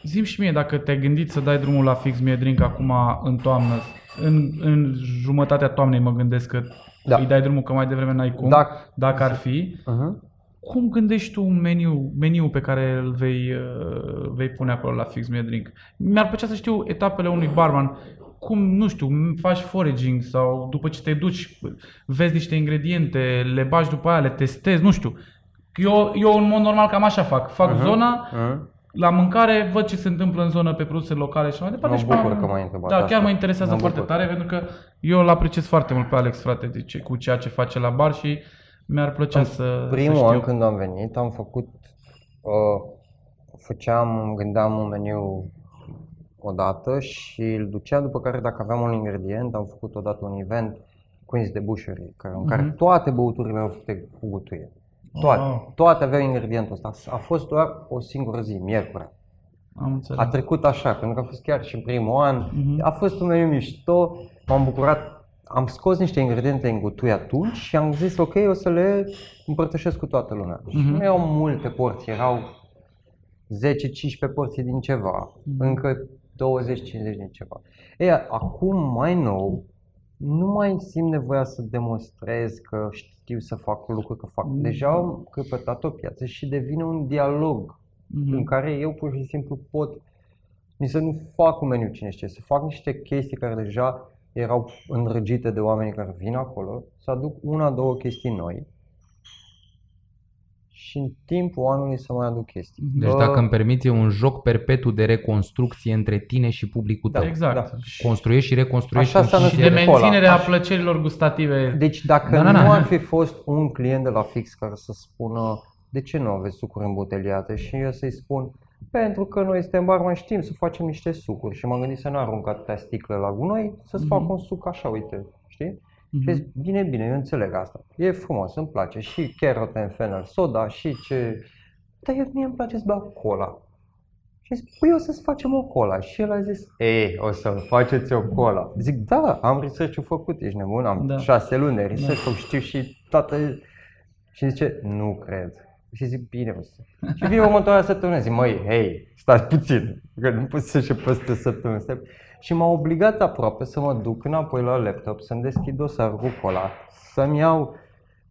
[SPEAKER 1] Zim și mie dacă te-ai gândit să dai drumul la Fix Me a Drink acum în toamnă, în, în jumătatea toamnei mă gândesc că
[SPEAKER 2] Da.
[SPEAKER 1] îi dai drumul că mai devreme n-ai cum,
[SPEAKER 2] Dacă-
[SPEAKER 1] dacă ar fi.
[SPEAKER 2] Uh-huh.
[SPEAKER 1] Cum gândești tu un meniu, meniu pe care îl vei, uh, vei pune acolo la Fix Me a Drink? Mi-ar plăcea să știu etapele unui barman. Cum, nu știu, faci foraging sau după ce te duci, vezi niște ingrediente, le bagi după aia, le testezi, nu știu. Eu, eu în mod normal cam așa fac. Fac
[SPEAKER 2] Mhm.
[SPEAKER 1] zona,
[SPEAKER 2] Uh-huh.
[SPEAKER 1] La mâncare, văd ce se întâmplă în zonă pe produse locale și mai departe.
[SPEAKER 2] Mă
[SPEAKER 1] și
[SPEAKER 2] bucur
[SPEAKER 1] m-am-
[SPEAKER 2] că m-ai întrebat
[SPEAKER 1] Da,
[SPEAKER 2] asta.
[SPEAKER 1] chiar mă interesează
[SPEAKER 2] Mă
[SPEAKER 1] foarte
[SPEAKER 2] bucur.
[SPEAKER 1] tare pentru că eu îl apreciez foarte mult pe Alex, frate, de ce, cu ceea ce face la bar și mi-ar plăcea să,
[SPEAKER 2] Primul
[SPEAKER 1] să
[SPEAKER 2] an
[SPEAKER 1] știu.
[SPEAKER 2] când am venit am făcut, uh, făceam, gândeam un meniu odată și îl duceam după care dacă aveam un ingredient, am făcut odată un event Queens de Bușării, care, în care
[SPEAKER 1] Mhm.
[SPEAKER 2] toate băuturile erau făcute cu gutuie. Toate,
[SPEAKER 1] Wow.
[SPEAKER 2] toate aveau ingredientul ăsta. A fost doar o singură zi, miercuri.
[SPEAKER 1] Am înțeles.
[SPEAKER 2] A trecut așa, pentru că a fost chiar și în primul an.
[SPEAKER 1] Mhm.
[SPEAKER 2] A fost un meniu mișto, m-am bucurat. Am scos niște ingrediente în gutui atunci și am zis ok, o să le împărtășesc cu toată lumea. Și
[SPEAKER 1] Mhm.
[SPEAKER 2] nu erau multe porții, erau 10-15 porții din ceva,
[SPEAKER 1] Mhm.
[SPEAKER 2] încă 20-50 din ceva. Ei, acum mai nou, nu mai simt nevoia să demonstrez că știu să fac lucruri, că fac.
[SPEAKER 1] Mhm.
[SPEAKER 2] Deja am căpătat o piață și devine un dialog
[SPEAKER 1] Mhm.
[SPEAKER 2] în care eu pur și simplu pot nici să nu fac un meniu cine știe, să fac niște chestii care deja erau îndrăgite de oamenii care vin acolo, să aduc una, două chestii noi și în timpul anului să mai aduc chestii.
[SPEAKER 3] Deci
[SPEAKER 2] Bă,
[SPEAKER 3] dacă îmi permiți, e un joc perpetu de reconstrucție între tine și publicul tău.
[SPEAKER 2] Da.
[SPEAKER 1] Exact. Și-
[SPEAKER 3] Construiești și reconstruiești.
[SPEAKER 2] Așa
[SPEAKER 3] în
[SPEAKER 2] s-a
[SPEAKER 1] Și
[SPEAKER 3] fiecare-
[SPEAKER 1] de
[SPEAKER 2] Cola.
[SPEAKER 1] menținerea
[SPEAKER 2] Așa.
[SPEAKER 1] plăcerilor gustative.
[SPEAKER 2] Deci dacă
[SPEAKER 3] Da, da, da.
[SPEAKER 2] nu ar fi fost un client de la Fix care să spună de ce nu aveți sucuri îmboteliate și eu să-i spun pentru că noi suntem barman știm să facem niște sucuri și m-am gândit să nu arunc atâtea sticle la gunoi, să-ți
[SPEAKER 1] Mhm.
[SPEAKER 2] fac un suc așa, uite, știi? Și
[SPEAKER 1] Mhm.
[SPEAKER 2] zic, bine, bine, eu înțeleg asta. E frumos, îmi place și carrot and fennel soda și ce... Dar eu, mie îmi place să beau cola. Și zic, păi o să-ți facem o cola. Și el a zis, ei, o să faceți o cola. Zic, da, am research-ul făcut, ești nebun, am
[SPEAKER 1] Da.
[SPEAKER 2] șase luni de research, știu și toată... Și zice, nu cred. Și zic, bine, mă. Și vine următoarea săptămână, zic, măi, hei, stați puțin, că nu poți să și peste săptămână. Stai. Și m-a obligat aproape să mă duc înapoi la laptop, să-mi deschid dosarul cu cola, să-mi iau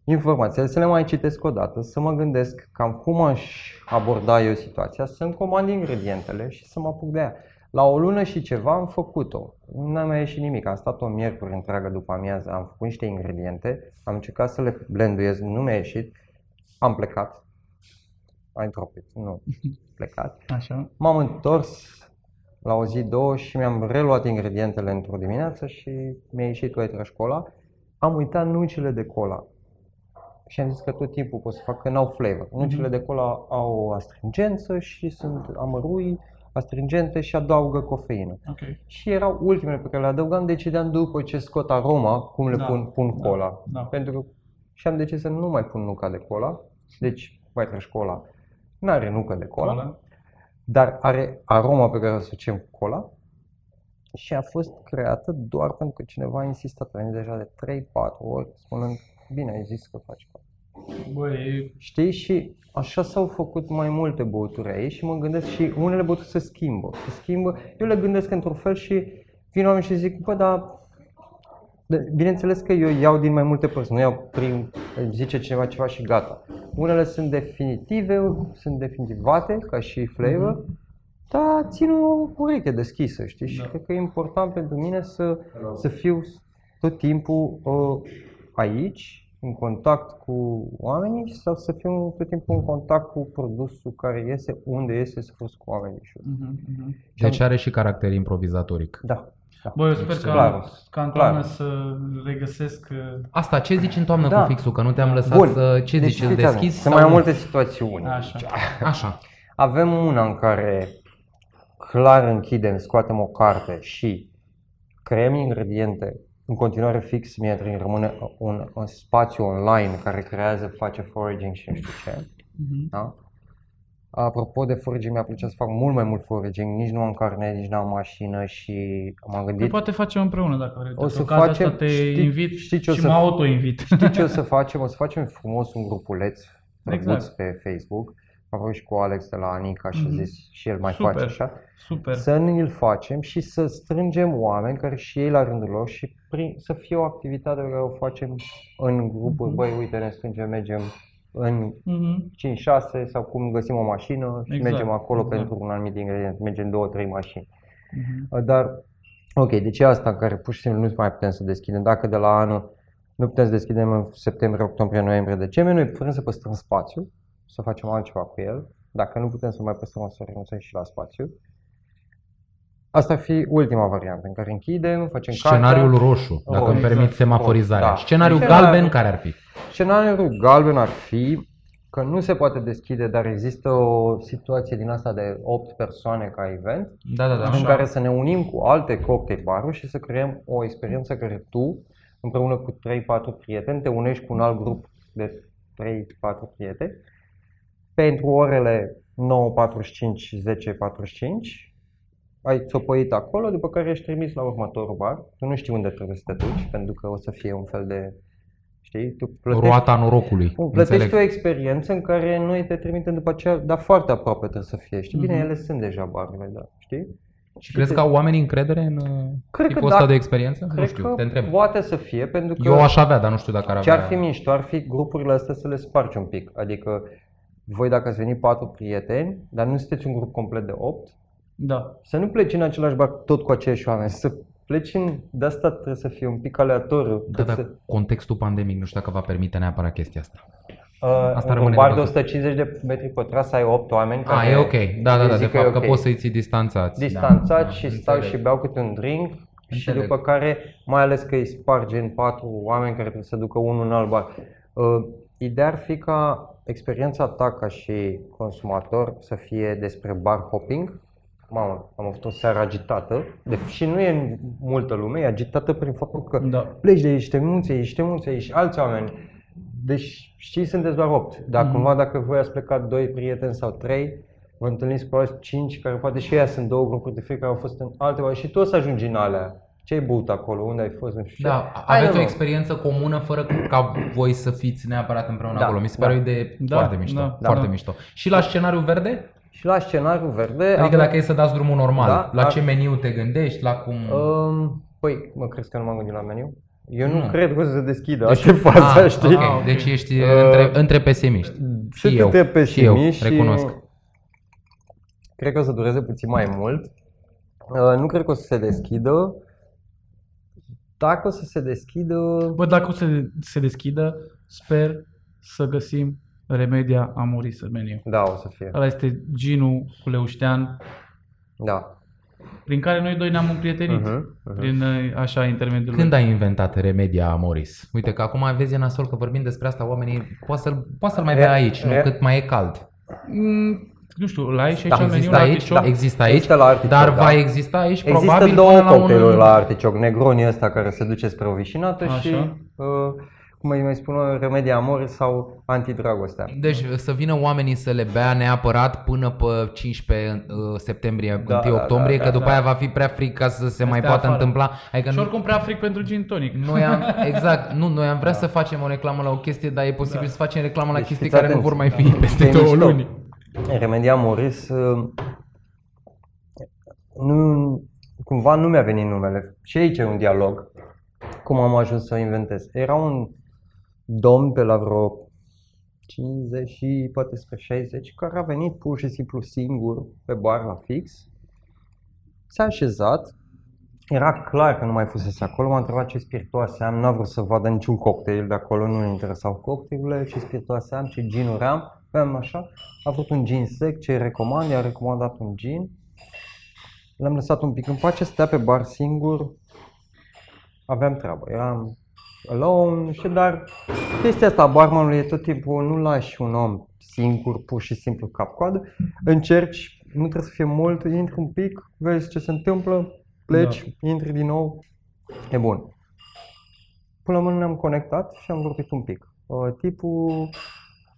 [SPEAKER 2] informațiile, să le mai citesc o dată, să mă gândesc cam cum aș aborda eu situația, să-mi comand ingredientele și să mă apuc de ea. La o lună și ceva am făcut-o. Nu mi-a ieșit nimic. Am stat o miercuri întreagă după amiază, am făcut niște ingrediente, am încercat să le blenduiez, nu mi-a ieșit. Am plecat. Ai întropit, nu. Plecat.
[SPEAKER 1] Așa.
[SPEAKER 2] M-am întors la o zi, două și mi-am reluat ingredientele într-o dimineață și mi-a ieșit toate școala. Am uitat nucile de cola. Și am zis că tot timpul pot să fac, că n-au flavor. Nucile de cola au o astringență și sunt amărui, astringente și adaugă cofeină.
[SPEAKER 1] Ok.
[SPEAKER 2] Și erau ultimele pe care le adăugam, decideam după ce scot aroma, cum le
[SPEAKER 1] Da,
[SPEAKER 2] pun, pun
[SPEAKER 1] da,
[SPEAKER 2] cola.
[SPEAKER 1] da.
[SPEAKER 2] Pentru că și am decis să nu mai pun nuca de cola, deci White Trash Cola nu are nucă de cola,
[SPEAKER 1] Cola.
[SPEAKER 2] Dar are aroma pe care o asociem cu cola și a fost creată doar pentru că cineva a insistat, a venit deja de 3-4 ori spunând, bine ai zis că faci cola.
[SPEAKER 1] Băi,
[SPEAKER 2] Știi? Și așa s-au făcut mai multe băuturi aici și mă gândesc și unele băuturi se schimbă. Se schimbă, eu le gândesc într-un fel și vin oameni și zic, bă, dar de- Bineînțeles că eu iau din mai multe părți, nu iau prin, zice cineva ceva și gata. Unele sunt definitive, sunt definitivate ca și flavor, dar țin o ureche deschisă, știi? Și
[SPEAKER 1] Da.
[SPEAKER 2] cred că e important pentru mine să, să fiu tot timpul uh, aici, în contact cu oamenii sau să fiu tot timpul în contact cu produsul care iese, unde iese să fost cu oamenii. Și eu.
[SPEAKER 1] mhm, mhm.
[SPEAKER 3] Deci are și caracter improvizatoric.
[SPEAKER 2] Da. Da.
[SPEAKER 1] Bă, eu sper că,
[SPEAKER 2] Clar.
[SPEAKER 1] ca în toamnă
[SPEAKER 2] Clar.
[SPEAKER 1] să regăsesc uh,
[SPEAKER 3] Asta, ce zici în toamnă
[SPEAKER 2] Da.
[SPEAKER 3] cu fixul? Că nu te-am lăsat
[SPEAKER 2] Bun.
[SPEAKER 3] să... Ce
[SPEAKER 2] Deci
[SPEAKER 3] zici, îl
[SPEAKER 2] fiți atenți,
[SPEAKER 3] deschizi
[SPEAKER 2] Sunt
[SPEAKER 3] sau
[SPEAKER 2] mai
[SPEAKER 3] nu?
[SPEAKER 2] multe situațiuni.
[SPEAKER 1] așa.
[SPEAKER 3] Așa.
[SPEAKER 2] Avem una în care clar închidem, scoatem o carte și creăm ingrediente. În continuare fix Mietrin rămâne un, un spațiu online care creează, face foraging și nu știu ce.
[SPEAKER 1] Mhm.
[SPEAKER 2] Da? Apropo de foraging, mi-a plăcea să fac mult mai mult foraging, nici nu am carne, nici nu am mașină și m-am
[SPEAKER 1] Păi
[SPEAKER 2] gândit
[SPEAKER 1] poate facem împreună dacă vrei.
[SPEAKER 2] O
[SPEAKER 1] Cu
[SPEAKER 2] să
[SPEAKER 1] ocazia
[SPEAKER 2] facem-
[SPEAKER 1] asta te
[SPEAKER 2] știi-
[SPEAKER 1] invit
[SPEAKER 2] știi ce o
[SPEAKER 1] și
[SPEAKER 2] să-
[SPEAKER 1] mă auto-invit.
[SPEAKER 2] Știi ce o să facem? O să facem frumos un grupuleț drăguț
[SPEAKER 1] Exact.
[SPEAKER 2] pe Facebook. Am vorbit și cu Alex de la Anica și a
[SPEAKER 1] Mhm.
[SPEAKER 2] zis și el mai
[SPEAKER 1] Super.
[SPEAKER 2] face așa.
[SPEAKER 1] Super.
[SPEAKER 2] Să ne îl facem și să strângem oameni care și ei la rândul lor și prin, să fie o activitate pe care o facem în grupuri.
[SPEAKER 1] Mhm.
[SPEAKER 2] Băi, uite, ne strângem, mergem în
[SPEAKER 1] Mhm.
[SPEAKER 2] 5-6 sau cum găsim o mașină și
[SPEAKER 1] Exact,
[SPEAKER 2] mergem acolo
[SPEAKER 1] exact.
[SPEAKER 2] pentru un anumit ingredient. Mergem 2-3 mașini.
[SPEAKER 1] Mhm.
[SPEAKER 2] Dar, ok, deci e asta în care pur și simplu nu mai putem să deschidem. Dacă de la anul nu putem să deschidem în septembrie, octombrie, noiembrie, decembrie, noi putem să păstrăm spațiu, să facem altceva cu el. Dacă nu putem să mai păstrăm, o să renunțăm și la spațiu. Asta ar fi ultima variantă în care închidem, facem
[SPEAKER 3] Scenariul
[SPEAKER 2] cartea.
[SPEAKER 3] roșu, dacă
[SPEAKER 2] Oh,
[SPEAKER 3] îmi
[SPEAKER 1] exact.
[SPEAKER 3] permit semaforizarea.
[SPEAKER 2] Da.
[SPEAKER 3] Scenariul
[SPEAKER 2] Scenariul-
[SPEAKER 3] galben care ar fi?
[SPEAKER 2] Scenariul galben ar fi că nu se poate deschide, dar există o situație din asta de 8 persoane ca event,
[SPEAKER 3] Da, da, da.
[SPEAKER 2] în
[SPEAKER 1] Așa.
[SPEAKER 2] care să ne unim cu alte cocktail baruri și să creăm o experiență care tu, împreună cu 3-4 prieteni, te unești cu un alt grup de 3-4 prieteni pentru orele 9.45 10.45 ai țopăit acolo, după care ești trimis la următorul bar. Tu nu știi unde trebuie să te duci, pentru că o să fie un fel de, știi, tu plătești,
[SPEAKER 3] Roata norocului.
[SPEAKER 2] Bun, plătești
[SPEAKER 3] Înțeleg.
[SPEAKER 2] o experiență în care noi te trimitem după aceea, dar foarte aproape trebuie să fie. Știi, bine,
[SPEAKER 1] Mhm.
[SPEAKER 2] ele sunt deja barurile, da, știi?
[SPEAKER 3] Și crezi că au oamenii încredere în uh,
[SPEAKER 2] Cred că
[SPEAKER 3] tipul ăsta
[SPEAKER 2] dacă-
[SPEAKER 3] de experiență? Nu
[SPEAKER 2] Cred
[SPEAKER 3] știu,
[SPEAKER 2] că
[SPEAKER 3] te întreb.
[SPEAKER 2] poate să fie, pentru că
[SPEAKER 3] Eu aș avea, dar nu știu dacă ar
[SPEAKER 2] ce
[SPEAKER 3] avea.
[SPEAKER 2] ar fi mișto, ar fi grupurile astea să le spargi un pic. Adică voi dacă ați venit patru prieteni, dar nu sunteți un grup complet de 8,
[SPEAKER 1] Da.
[SPEAKER 2] să nu pleci în același bar tot cu aceiași oameni, să pleci în... De asta trebuie să fie un pic aleatoriu.
[SPEAKER 3] Da,
[SPEAKER 2] cât
[SPEAKER 3] dar
[SPEAKER 2] să,
[SPEAKER 3] contextul pandemic nu știu dacă va permite neapărat chestia asta.
[SPEAKER 2] uh,
[SPEAKER 3] asta
[SPEAKER 2] un
[SPEAKER 3] rămâne
[SPEAKER 2] bar
[SPEAKER 3] de
[SPEAKER 2] de
[SPEAKER 3] văzut.
[SPEAKER 2] 150 de metri pătrați să ai 8 oameni.
[SPEAKER 3] A,
[SPEAKER 2] care
[SPEAKER 3] e ok. Da, da, da, de
[SPEAKER 2] zic că e
[SPEAKER 3] fapt, că
[SPEAKER 2] ok.
[SPEAKER 3] poți să-i ții distanțați.
[SPEAKER 2] distanțați
[SPEAKER 3] Da,
[SPEAKER 2] și
[SPEAKER 3] da,
[SPEAKER 2] stau
[SPEAKER 3] înțeleg.
[SPEAKER 2] și beau câte un drink și
[SPEAKER 3] Înțeleg.
[SPEAKER 2] după care, mai ales că îi sparge în patru oameni care trebuie să ducă unul în alt bar. Uh, ideea ar fi ca experiența ta ca și consumator să fie despre bar hopping. Mamă, am avut o seară agitată de, și nu e multă lume, e agitată prin faptul că
[SPEAKER 1] Da.
[SPEAKER 2] pleci de aici, te munți aici, te munți aici, alți oameni. Deci știți, sunteți doar 8. Dar
[SPEAKER 1] Mhm.
[SPEAKER 2] cumva dacă voi ați plecat doi prieteni sau trei, vă întâlniți cu alți 5, care poate și ei sunt două grupuri de fiecare au fost în alte ori și tu o să ajungi în alea. Ce ai băut acolo? Unde ai fost? Nu știu ce.
[SPEAKER 3] Da,
[SPEAKER 2] Hai,
[SPEAKER 3] aveți
[SPEAKER 2] nu,
[SPEAKER 3] o
[SPEAKER 2] nu.
[SPEAKER 3] experiență comună fără ca voi să fiți neapărat împreună
[SPEAKER 2] Da,
[SPEAKER 3] acolo. Mi se
[SPEAKER 2] da.
[SPEAKER 3] pare o idee
[SPEAKER 1] Da,
[SPEAKER 3] foarte mișto.
[SPEAKER 1] da,
[SPEAKER 3] foarte
[SPEAKER 1] da.
[SPEAKER 3] mișto. Și la scenariu verde?
[SPEAKER 2] Și la scenariu verde...
[SPEAKER 3] Adică
[SPEAKER 2] avem-
[SPEAKER 3] dacă e să dați drumul normal,
[SPEAKER 2] Da,
[SPEAKER 3] la
[SPEAKER 2] ar-
[SPEAKER 3] ce meniu te gândești, la cum...
[SPEAKER 2] Um, păi, mă crezi că nu m-am gândit la meniu? Eu nu,
[SPEAKER 3] Nu.
[SPEAKER 2] cred că o să se deschidă. Asta e faza,
[SPEAKER 3] ah,
[SPEAKER 2] știi?
[SPEAKER 3] ok.
[SPEAKER 1] Ah, ok.
[SPEAKER 3] Deci ești
[SPEAKER 2] Uh,
[SPEAKER 3] între, între pesimiști.
[SPEAKER 2] Și
[SPEAKER 3] Și eu,
[SPEAKER 2] câte
[SPEAKER 3] și eu,
[SPEAKER 2] pesimiști și-
[SPEAKER 3] recunosc.
[SPEAKER 2] Cred că o să dureze puțin mai mult. Uh, nu cred că o să se deschidă. Dacă o să se deschidă...
[SPEAKER 1] Bă, dacă o să se deschidă, sper să găsim Remedia Amoris în meniu.
[SPEAKER 2] Da, o să fie.
[SPEAKER 1] Ăla este ginul cu leuștean,
[SPEAKER 2] Da.
[SPEAKER 1] prin care noi doi ne-am împrietenit.
[SPEAKER 2] Mhm, mhm.
[SPEAKER 1] Prin uh, așa intermediul
[SPEAKER 3] Când
[SPEAKER 1] lui.
[SPEAKER 3] ai inventat Remedia Amoris? Uite că acum vezi e nasol că vorbim despre asta, oamenii poate să-l, poate să-l mai bea
[SPEAKER 2] Re-
[SPEAKER 3] aici, nu
[SPEAKER 2] re-
[SPEAKER 3] cât mai e cald.
[SPEAKER 1] Mm, nu știu, la aici
[SPEAKER 3] Da,
[SPEAKER 1] aici meniu
[SPEAKER 3] există
[SPEAKER 1] la
[SPEAKER 3] aici,
[SPEAKER 1] artișoc?
[SPEAKER 3] da, există aici,
[SPEAKER 2] Există la artișoc,
[SPEAKER 3] dar
[SPEAKER 2] da.
[SPEAKER 3] va exista aici
[SPEAKER 2] Există
[SPEAKER 3] probabil
[SPEAKER 2] două
[SPEAKER 3] până la
[SPEAKER 2] cocktailuri
[SPEAKER 3] un...
[SPEAKER 2] la artichoc. Negroni ăsta care se duce spre o vișinată
[SPEAKER 1] Așa.
[SPEAKER 2] și, uh, cum îi mai spun, eu, Remedia Amoris sau Antidragostea.
[SPEAKER 3] Deci să vină oamenii să le bea neapărat până pe 15 uh, septembrie,
[SPEAKER 2] Da,
[SPEAKER 3] 1
[SPEAKER 2] da,
[SPEAKER 3] octombrie,
[SPEAKER 2] da,
[SPEAKER 3] că
[SPEAKER 2] da,
[SPEAKER 3] după
[SPEAKER 1] da.
[SPEAKER 3] aia va fi prea fric ca să se mai
[SPEAKER 1] Stai
[SPEAKER 3] poată
[SPEAKER 1] afară.
[SPEAKER 3] întâmpla. Adică
[SPEAKER 1] Și
[SPEAKER 3] nu,
[SPEAKER 1] oricum prea fric pentru gin tonic.
[SPEAKER 3] noi am, exact, nu, noi am vrea să facem o reclamă la o chestie, dar e posibil
[SPEAKER 1] Da.
[SPEAKER 3] să facem reclamă la
[SPEAKER 2] Deci
[SPEAKER 3] chestii
[SPEAKER 2] fiți
[SPEAKER 3] care nu
[SPEAKER 2] atenți.
[SPEAKER 3] vor mai fi peste
[SPEAKER 2] E
[SPEAKER 3] două
[SPEAKER 2] mișto.
[SPEAKER 3] luni.
[SPEAKER 2] Remedia Amoris uh, nu, cumva nu mi-a venit numele. Și aici e un dialog. Cum am ajuns să o inventez. Era un domn pe la vreo 50 și poate spre 60 care a venit pur și simplu singur pe bar la fix. S-a așezat. Era clar că nu mai fusese acolo, m-a întrebat ce spiritoase am, n-a vrut să vadă niciun cocktail de acolo, nu ne interesau cocktailurile, ce spiritoase am, ce ginuri am, aveam așa, a vrut un gin sec, ce recomand, i-a recomandat un gin. L-am lăsat un pic în pace, stătea pe bar singur, aveam treabă, eram alone și dar chestia asta a barmanului e tot timpul nu lași un om singur, pur și simplu cap-coadă, încerci, nu trebuie să fie mult, intri un pic, vezi ce se întâmplă, pleci, da. intri din nou, e bun. Până la urmă ne-am conectat și am vorbit un pic. Uh, tipul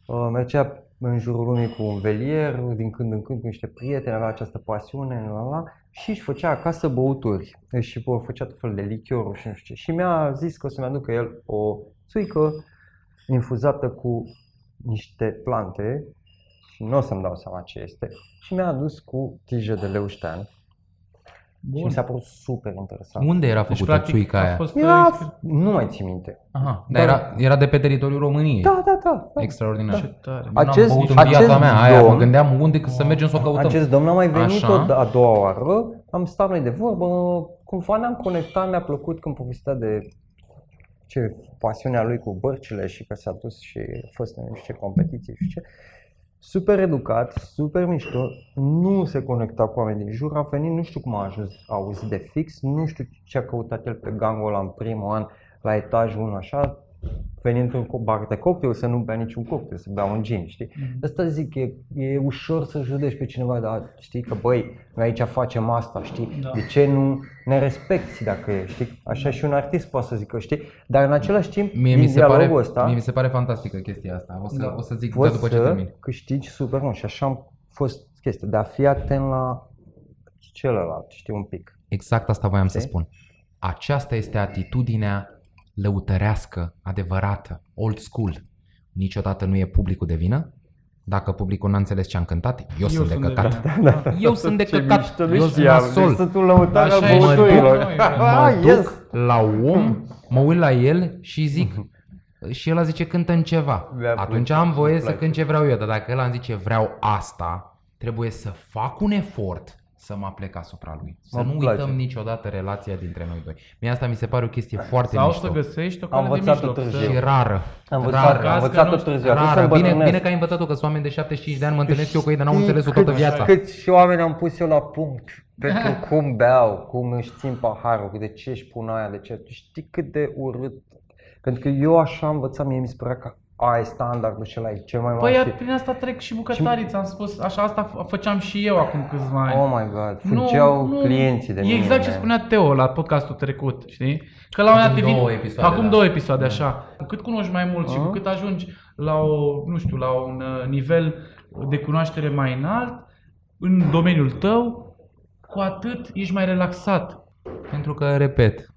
[SPEAKER 2] uh, mergea în jurul lumii cu un velier, din când în când cu niște prieteni, avea această pasiune, la, la, la, și își făcea acasă băuturi. Și bă, făcea tot fel de lichioruri și nu știu ce. Și mi-a zis că o să-mi aducă el o țuică infuzată cu niște plante și nu o să-mi dau seama ce este. Și mi-a adus cu tijă de leuștean și mi s-a părut super interesant.
[SPEAKER 3] Unde era
[SPEAKER 1] Deci,
[SPEAKER 3] făcută
[SPEAKER 1] practic,
[SPEAKER 3] țuica
[SPEAKER 1] a
[SPEAKER 3] aia?
[SPEAKER 1] fost...
[SPEAKER 2] Era,
[SPEAKER 1] uh,
[SPEAKER 2] nu mai țin minte.
[SPEAKER 3] Aha, dar era, era de pe teritoriul României.
[SPEAKER 2] Da, da, da. da.
[SPEAKER 3] Extraordinar.
[SPEAKER 1] Ce tare.
[SPEAKER 3] Eu n-am
[SPEAKER 2] Acest-
[SPEAKER 3] băut în
[SPEAKER 2] acest
[SPEAKER 3] viața mea aia, mă
[SPEAKER 2] domn-
[SPEAKER 3] gândeam unde să mergem să o căutăm.
[SPEAKER 2] Acest domn a mai venit
[SPEAKER 3] Așa.
[SPEAKER 2] o a doua oară, am stat noi de vorbă, cumva ne-am conectat, mi-a plăcut când povestea de ce pasiunea lui cu bărcile și că s-a dus și a fost în niște competiții și ce. Super educat, super mișto, nu se conecta cu oameni din jur, a venit, nu știu cum a ajuns auzit de fix, nu știu ce a căutat el pe gangul ăla în primul an, la etajul 1 așa, venind într-un bar de cocktail, să nu bea niciun cocktail, să bea un gin, știi?
[SPEAKER 1] Mhm.
[SPEAKER 2] Asta zic, e, e ușor să judeci pe cineva, dar știi că băi, noi aici facem asta, știi?
[SPEAKER 1] Da.
[SPEAKER 2] De ce nu ne respecti dacă e, știi? Așa și un artist poate să zică, știi? Dar în același timp,
[SPEAKER 3] Mie
[SPEAKER 2] din
[SPEAKER 3] mi, se
[SPEAKER 2] dialogul
[SPEAKER 3] pare,
[SPEAKER 2] ăsta,
[SPEAKER 3] mie mi se pare fantastică chestia asta. O să,
[SPEAKER 2] Da.
[SPEAKER 3] o să zic
[SPEAKER 2] poți
[SPEAKER 3] doar după ce
[SPEAKER 2] să
[SPEAKER 3] termin.
[SPEAKER 2] câștigi super mult și așa am fost chestia, dar fii atent la celălalt, știi, un pic.
[SPEAKER 3] Exact asta voiam să
[SPEAKER 2] Știi?
[SPEAKER 3] spun. Aceasta este atitudinea lăutărească, adevărată, old school. Niciodată nu e publicul de vină. Dacă publicul n-a înțeles ce am cântat, eu, sunt de căcat.
[SPEAKER 1] Da.
[SPEAKER 3] Eu sunt de
[SPEAKER 2] Ce
[SPEAKER 3] căcat.
[SPEAKER 2] mișto, nu
[SPEAKER 3] Eu sunt
[SPEAKER 2] știam,
[SPEAKER 3] nasol.
[SPEAKER 2] deci sunt un lăutar al
[SPEAKER 1] Așa e și
[SPEAKER 2] băuturilor.
[SPEAKER 1] noi,
[SPEAKER 3] Mă
[SPEAKER 2] Ah,
[SPEAKER 3] duc
[SPEAKER 2] yes!
[SPEAKER 3] la om, mă uit la el și zic și el zice cântă în ceva.
[SPEAKER 2] Mi-a
[SPEAKER 3] Atunci
[SPEAKER 2] plăcut,
[SPEAKER 3] am voie
[SPEAKER 2] îmi
[SPEAKER 3] să
[SPEAKER 2] place.
[SPEAKER 3] cânt ce vreau eu, dar dacă el îmi zice vreau asta, trebuie să fac un efort să mă plec asupra lui. Să
[SPEAKER 2] Mă
[SPEAKER 3] nu
[SPEAKER 2] place.
[SPEAKER 3] uităm niciodată relația dintre noi doi. Mie asta mi se pare o chestie foarte
[SPEAKER 1] Sau
[SPEAKER 3] mișto
[SPEAKER 1] să găsești o
[SPEAKER 2] Am
[SPEAKER 1] cale de
[SPEAKER 2] învățat-o
[SPEAKER 1] mijloc. să-
[SPEAKER 2] târziu.
[SPEAKER 3] și rară.
[SPEAKER 2] Am învățat,
[SPEAKER 3] rară.
[SPEAKER 2] am
[SPEAKER 1] Caz că
[SPEAKER 2] învățat-o
[SPEAKER 1] nu-
[SPEAKER 2] târziu, acum să
[SPEAKER 3] Rară. Bine,
[SPEAKER 2] îmbătrânesc.
[SPEAKER 3] bine că ai învățat-o, că sunt oameni de 75 de ani, mă întâlnesc eu cu ei, dar n-au
[SPEAKER 2] Știi
[SPEAKER 3] înțeles-o toată
[SPEAKER 2] cât-
[SPEAKER 3] viața.
[SPEAKER 2] Cât și oameni am pus eu la punct pentru cum beau, cum își țin paharul, de ce își pun aia, de ce. Tu știi cât de urât. Pentru că eu așa am învățat, mie mi se părea că aia e standardul și ăla e cel mai
[SPEAKER 1] Păi
[SPEAKER 2] mare.
[SPEAKER 1] ia,
[SPEAKER 2] și-
[SPEAKER 1] prin asta trec și bucătariți, ți-am spus, așa asta f- făceam și eu acum câțiva ani.
[SPEAKER 2] Oh my god, fugeau clienții de
[SPEAKER 1] E
[SPEAKER 2] mine.
[SPEAKER 1] exact ce
[SPEAKER 2] man.
[SPEAKER 1] spunea Teo la podcastul trecut, știi? Că la un moment dat
[SPEAKER 3] Acum
[SPEAKER 1] te
[SPEAKER 3] două
[SPEAKER 1] vin-
[SPEAKER 3] episoade,
[SPEAKER 1] acum
[SPEAKER 3] da.
[SPEAKER 1] două episoade, așa. Cu cât cunoști mai mult și cu
[SPEAKER 2] Ah.
[SPEAKER 1] cât ajungi la o, nu știu, la un uh, nivel de cunoaștere mai înalt în domeniul tău, cu atât ești mai relaxat.
[SPEAKER 3] Pentru că, repet,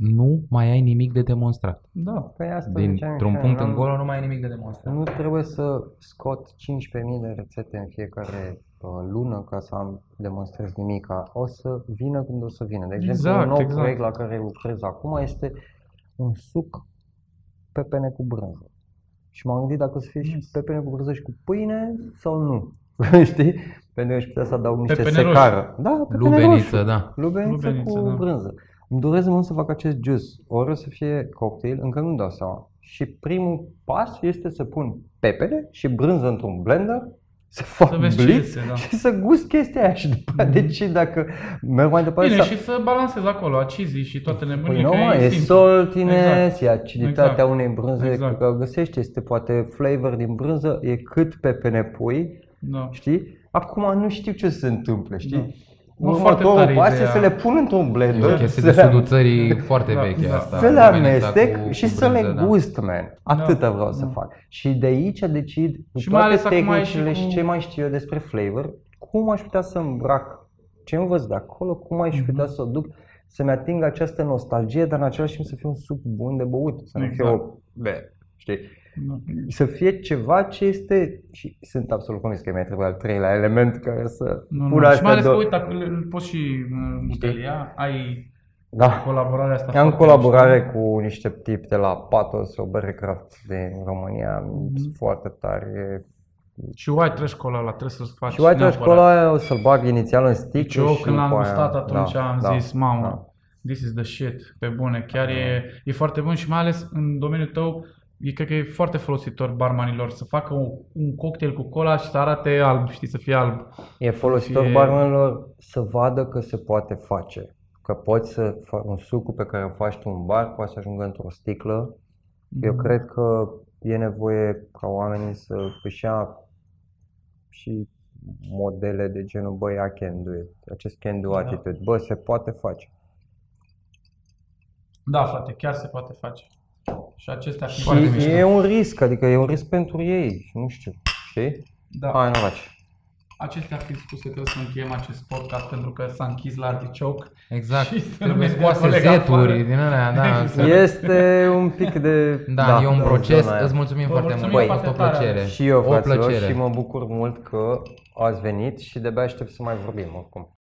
[SPEAKER 3] nu mai ai nimic de demonstrat.
[SPEAKER 1] Da.
[SPEAKER 2] Păi asta ziceam
[SPEAKER 3] Dintr-un
[SPEAKER 2] și eu,
[SPEAKER 3] punct
[SPEAKER 2] n-am-
[SPEAKER 3] încolo nu mai ai nimic de demonstrat.
[SPEAKER 2] Nu trebuie să scot 15.000 de rețete în fiecare uh, lună ca să am demonstrez nimica. O să vină când o să vină. De exemplu,
[SPEAKER 1] Exact,
[SPEAKER 2] un nou
[SPEAKER 1] exact.
[SPEAKER 2] proiect la care lucrez acum este un suc pepene cu brânză. Și m-am gândit dacă o să fie și
[SPEAKER 1] Nice.
[SPEAKER 2] pepene cu brânză și cu pâine sau nu. Știi? Pentru că aș putea să adaug niște
[SPEAKER 1] Pepene roșu.
[SPEAKER 2] secară. Da, pepene
[SPEAKER 3] Lubeniță,
[SPEAKER 2] roșu.
[SPEAKER 3] da.
[SPEAKER 2] Lubeniță,
[SPEAKER 1] Lubeniță,
[SPEAKER 2] cu
[SPEAKER 1] da.
[SPEAKER 2] brânză. Îmi doresc mult să fac acest jus. Ori o să fie cocktail, încă nu-mi dau seama. Și primul pas este să pun pepene și brânză într-un blender, să fac
[SPEAKER 1] Să vezi ce
[SPEAKER 2] blitz
[SPEAKER 1] iese, da.
[SPEAKER 2] și să gust chestia aia și după aia decid dacă merg mai departe
[SPEAKER 1] Bine,
[SPEAKER 2] sau...
[SPEAKER 1] și să balancezi acolo acizii și toate
[SPEAKER 2] Păi
[SPEAKER 1] nebunile.
[SPEAKER 2] nu,
[SPEAKER 1] că
[SPEAKER 2] mă, e
[SPEAKER 1] simplu.
[SPEAKER 2] saltiness,
[SPEAKER 1] Exact.
[SPEAKER 2] e aciditatea
[SPEAKER 1] Exact.
[SPEAKER 2] unei brânze,
[SPEAKER 1] Exact.
[SPEAKER 2] că găsești, este poate flavor din brânză, e cât pepene pui,
[SPEAKER 1] Da.
[SPEAKER 2] știi? Acum nu știu ce se întâmplă, știi?
[SPEAKER 1] Da. Mă, foarte
[SPEAKER 2] Următorul
[SPEAKER 1] tare
[SPEAKER 2] pas e
[SPEAKER 1] ideea.
[SPEAKER 2] să le pun într-un
[SPEAKER 3] E
[SPEAKER 2] blender,
[SPEAKER 3] o chestie
[SPEAKER 2] să
[SPEAKER 3] de
[SPEAKER 2] le-
[SPEAKER 3] sudul țării foarte
[SPEAKER 1] Da,
[SPEAKER 3] veche
[SPEAKER 1] da.
[SPEAKER 3] asta.
[SPEAKER 2] să le
[SPEAKER 3] lubenița
[SPEAKER 2] amestec
[SPEAKER 3] cu-
[SPEAKER 2] și
[SPEAKER 3] cu
[SPEAKER 2] să le
[SPEAKER 3] brânză, da.
[SPEAKER 2] gust, man. Atâta
[SPEAKER 1] Da,
[SPEAKER 2] vreau să
[SPEAKER 1] da.
[SPEAKER 2] fac. Și de aici decid cu
[SPEAKER 1] Și mai
[SPEAKER 2] toate
[SPEAKER 1] ales acum e și
[SPEAKER 2] tehnicile și,
[SPEAKER 1] cu-
[SPEAKER 2] ce mai știu eu despre flavor, cum aș putea să îmbrac ce învăț de acolo, cum aș
[SPEAKER 1] Mhm.
[SPEAKER 2] putea să o duc să-mi ating această nostalgie, dar în același timp să fie un suc bun de băut, să nu fie
[SPEAKER 1] Exact.
[SPEAKER 2] o... Be, știi?
[SPEAKER 1] Da.
[SPEAKER 2] Să fie ceva ce este, și sunt absolut convins că mai trebuie al treilea element care să
[SPEAKER 1] Nu,
[SPEAKER 2] pună
[SPEAKER 1] nu. Și
[SPEAKER 2] astea
[SPEAKER 1] mai ales că,
[SPEAKER 2] două.
[SPEAKER 1] uite, acolo îl poți și uh, mutelia, ai
[SPEAKER 2] Da.
[SPEAKER 1] colaborarea asta.
[SPEAKER 2] Am
[SPEAKER 1] foarte
[SPEAKER 2] colaborare
[SPEAKER 1] mișto.
[SPEAKER 2] cu niște tipi de la Patos, o berecraft din România,
[SPEAKER 1] Mhm.
[SPEAKER 2] sunt foarte tari. E-
[SPEAKER 1] Și white trash cola ăla, trebuie să-l faci
[SPEAKER 2] Și uite,
[SPEAKER 1] neapărat.
[SPEAKER 2] școala aia o să-l bag inițial în
[SPEAKER 1] Deci
[SPEAKER 2] sticlă
[SPEAKER 1] eu
[SPEAKER 2] și
[SPEAKER 1] când l-am
[SPEAKER 2] după aia-
[SPEAKER 1] gustat atunci
[SPEAKER 2] da,
[SPEAKER 1] am
[SPEAKER 2] da,
[SPEAKER 1] zis, mamă,
[SPEAKER 2] da.
[SPEAKER 1] this is the shit, pe bune. Chiar e, e foarte bun și mai ales în domeniul tău, e, cred că e foarte folositor barmanilor să facă un, un cocktail cu cola și să arate alb, știi, să fie alb.
[SPEAKER 2] E folositor
[SPEAKER 1] fie-
[SPEAKER 2] barmanilor să vadă că se poate face. Că poți să faci un suc pe care îl faci tu în bar, poate să ajungă într-o sticlă. Eu
[SPEAKER 1] Mhm.
[SPEAKER 2] cred că e nevoie ca oamenii să își ia și modele de genul, băi, I can do it. Acest can do
[SPEAKER 1] Da.
[SPEAKER 2] attitude. Bă, se poate face.
[SPEAKER 1] Da, frate, chiar se poate face. Și acestea fi
[SPEAKER 3] Foarte
[SPEAKER 2] Și
[SPEAKER 3] mișto.
[SPEAKER 2] e un risc, adică e un risc pentru ei, nu știu, știi?
[SPEAKER 1] Da.
[SPEAKER 2] Hai, noroc.
[SPEAKER 1] Acestea fiind spuse, trebuie să încheiem acest podcast pentru că s-a închis la artichoke.
[SPEAKER 3] Exact.
[SPEAKER 1] Și să nu
[SPEAKER 3] Trebuie
[SPEAKER 1] ne dea
[SPEAKER 3] scoase
[SPEAKER 1] colega afară.
[SPEAKER 3] seturi din alea, da. să-
[SPEAKER 2] Este un pic de...
[SPEAKER 3] Da, e un
[SPEAKER 2] de
[SPEAKER 3] proces.
[SPEAKER 2] zona aia.
[SPEAKER 3] Îți mulțumim
[SPEAKER 1] Vă
[SPEAKER 3] foarte
[SPEAKER 1] mulțumim
[SPEAKER 3] mult. A fost
[SPEAKER 1] foarte
[SPEAKER 3] o
[SPEAKER 1] tare.
[SPEAKER 3] plăcere.
[SPEAKER 2] Și eu,
[SPEAKER 3] o
[SPEAKER 2] fraților,
[SPEAKER 3] plăcere.
[SPEAKER 2] și mă bucur mult că ați venit și de-abia aștept să mai vorbim oricum.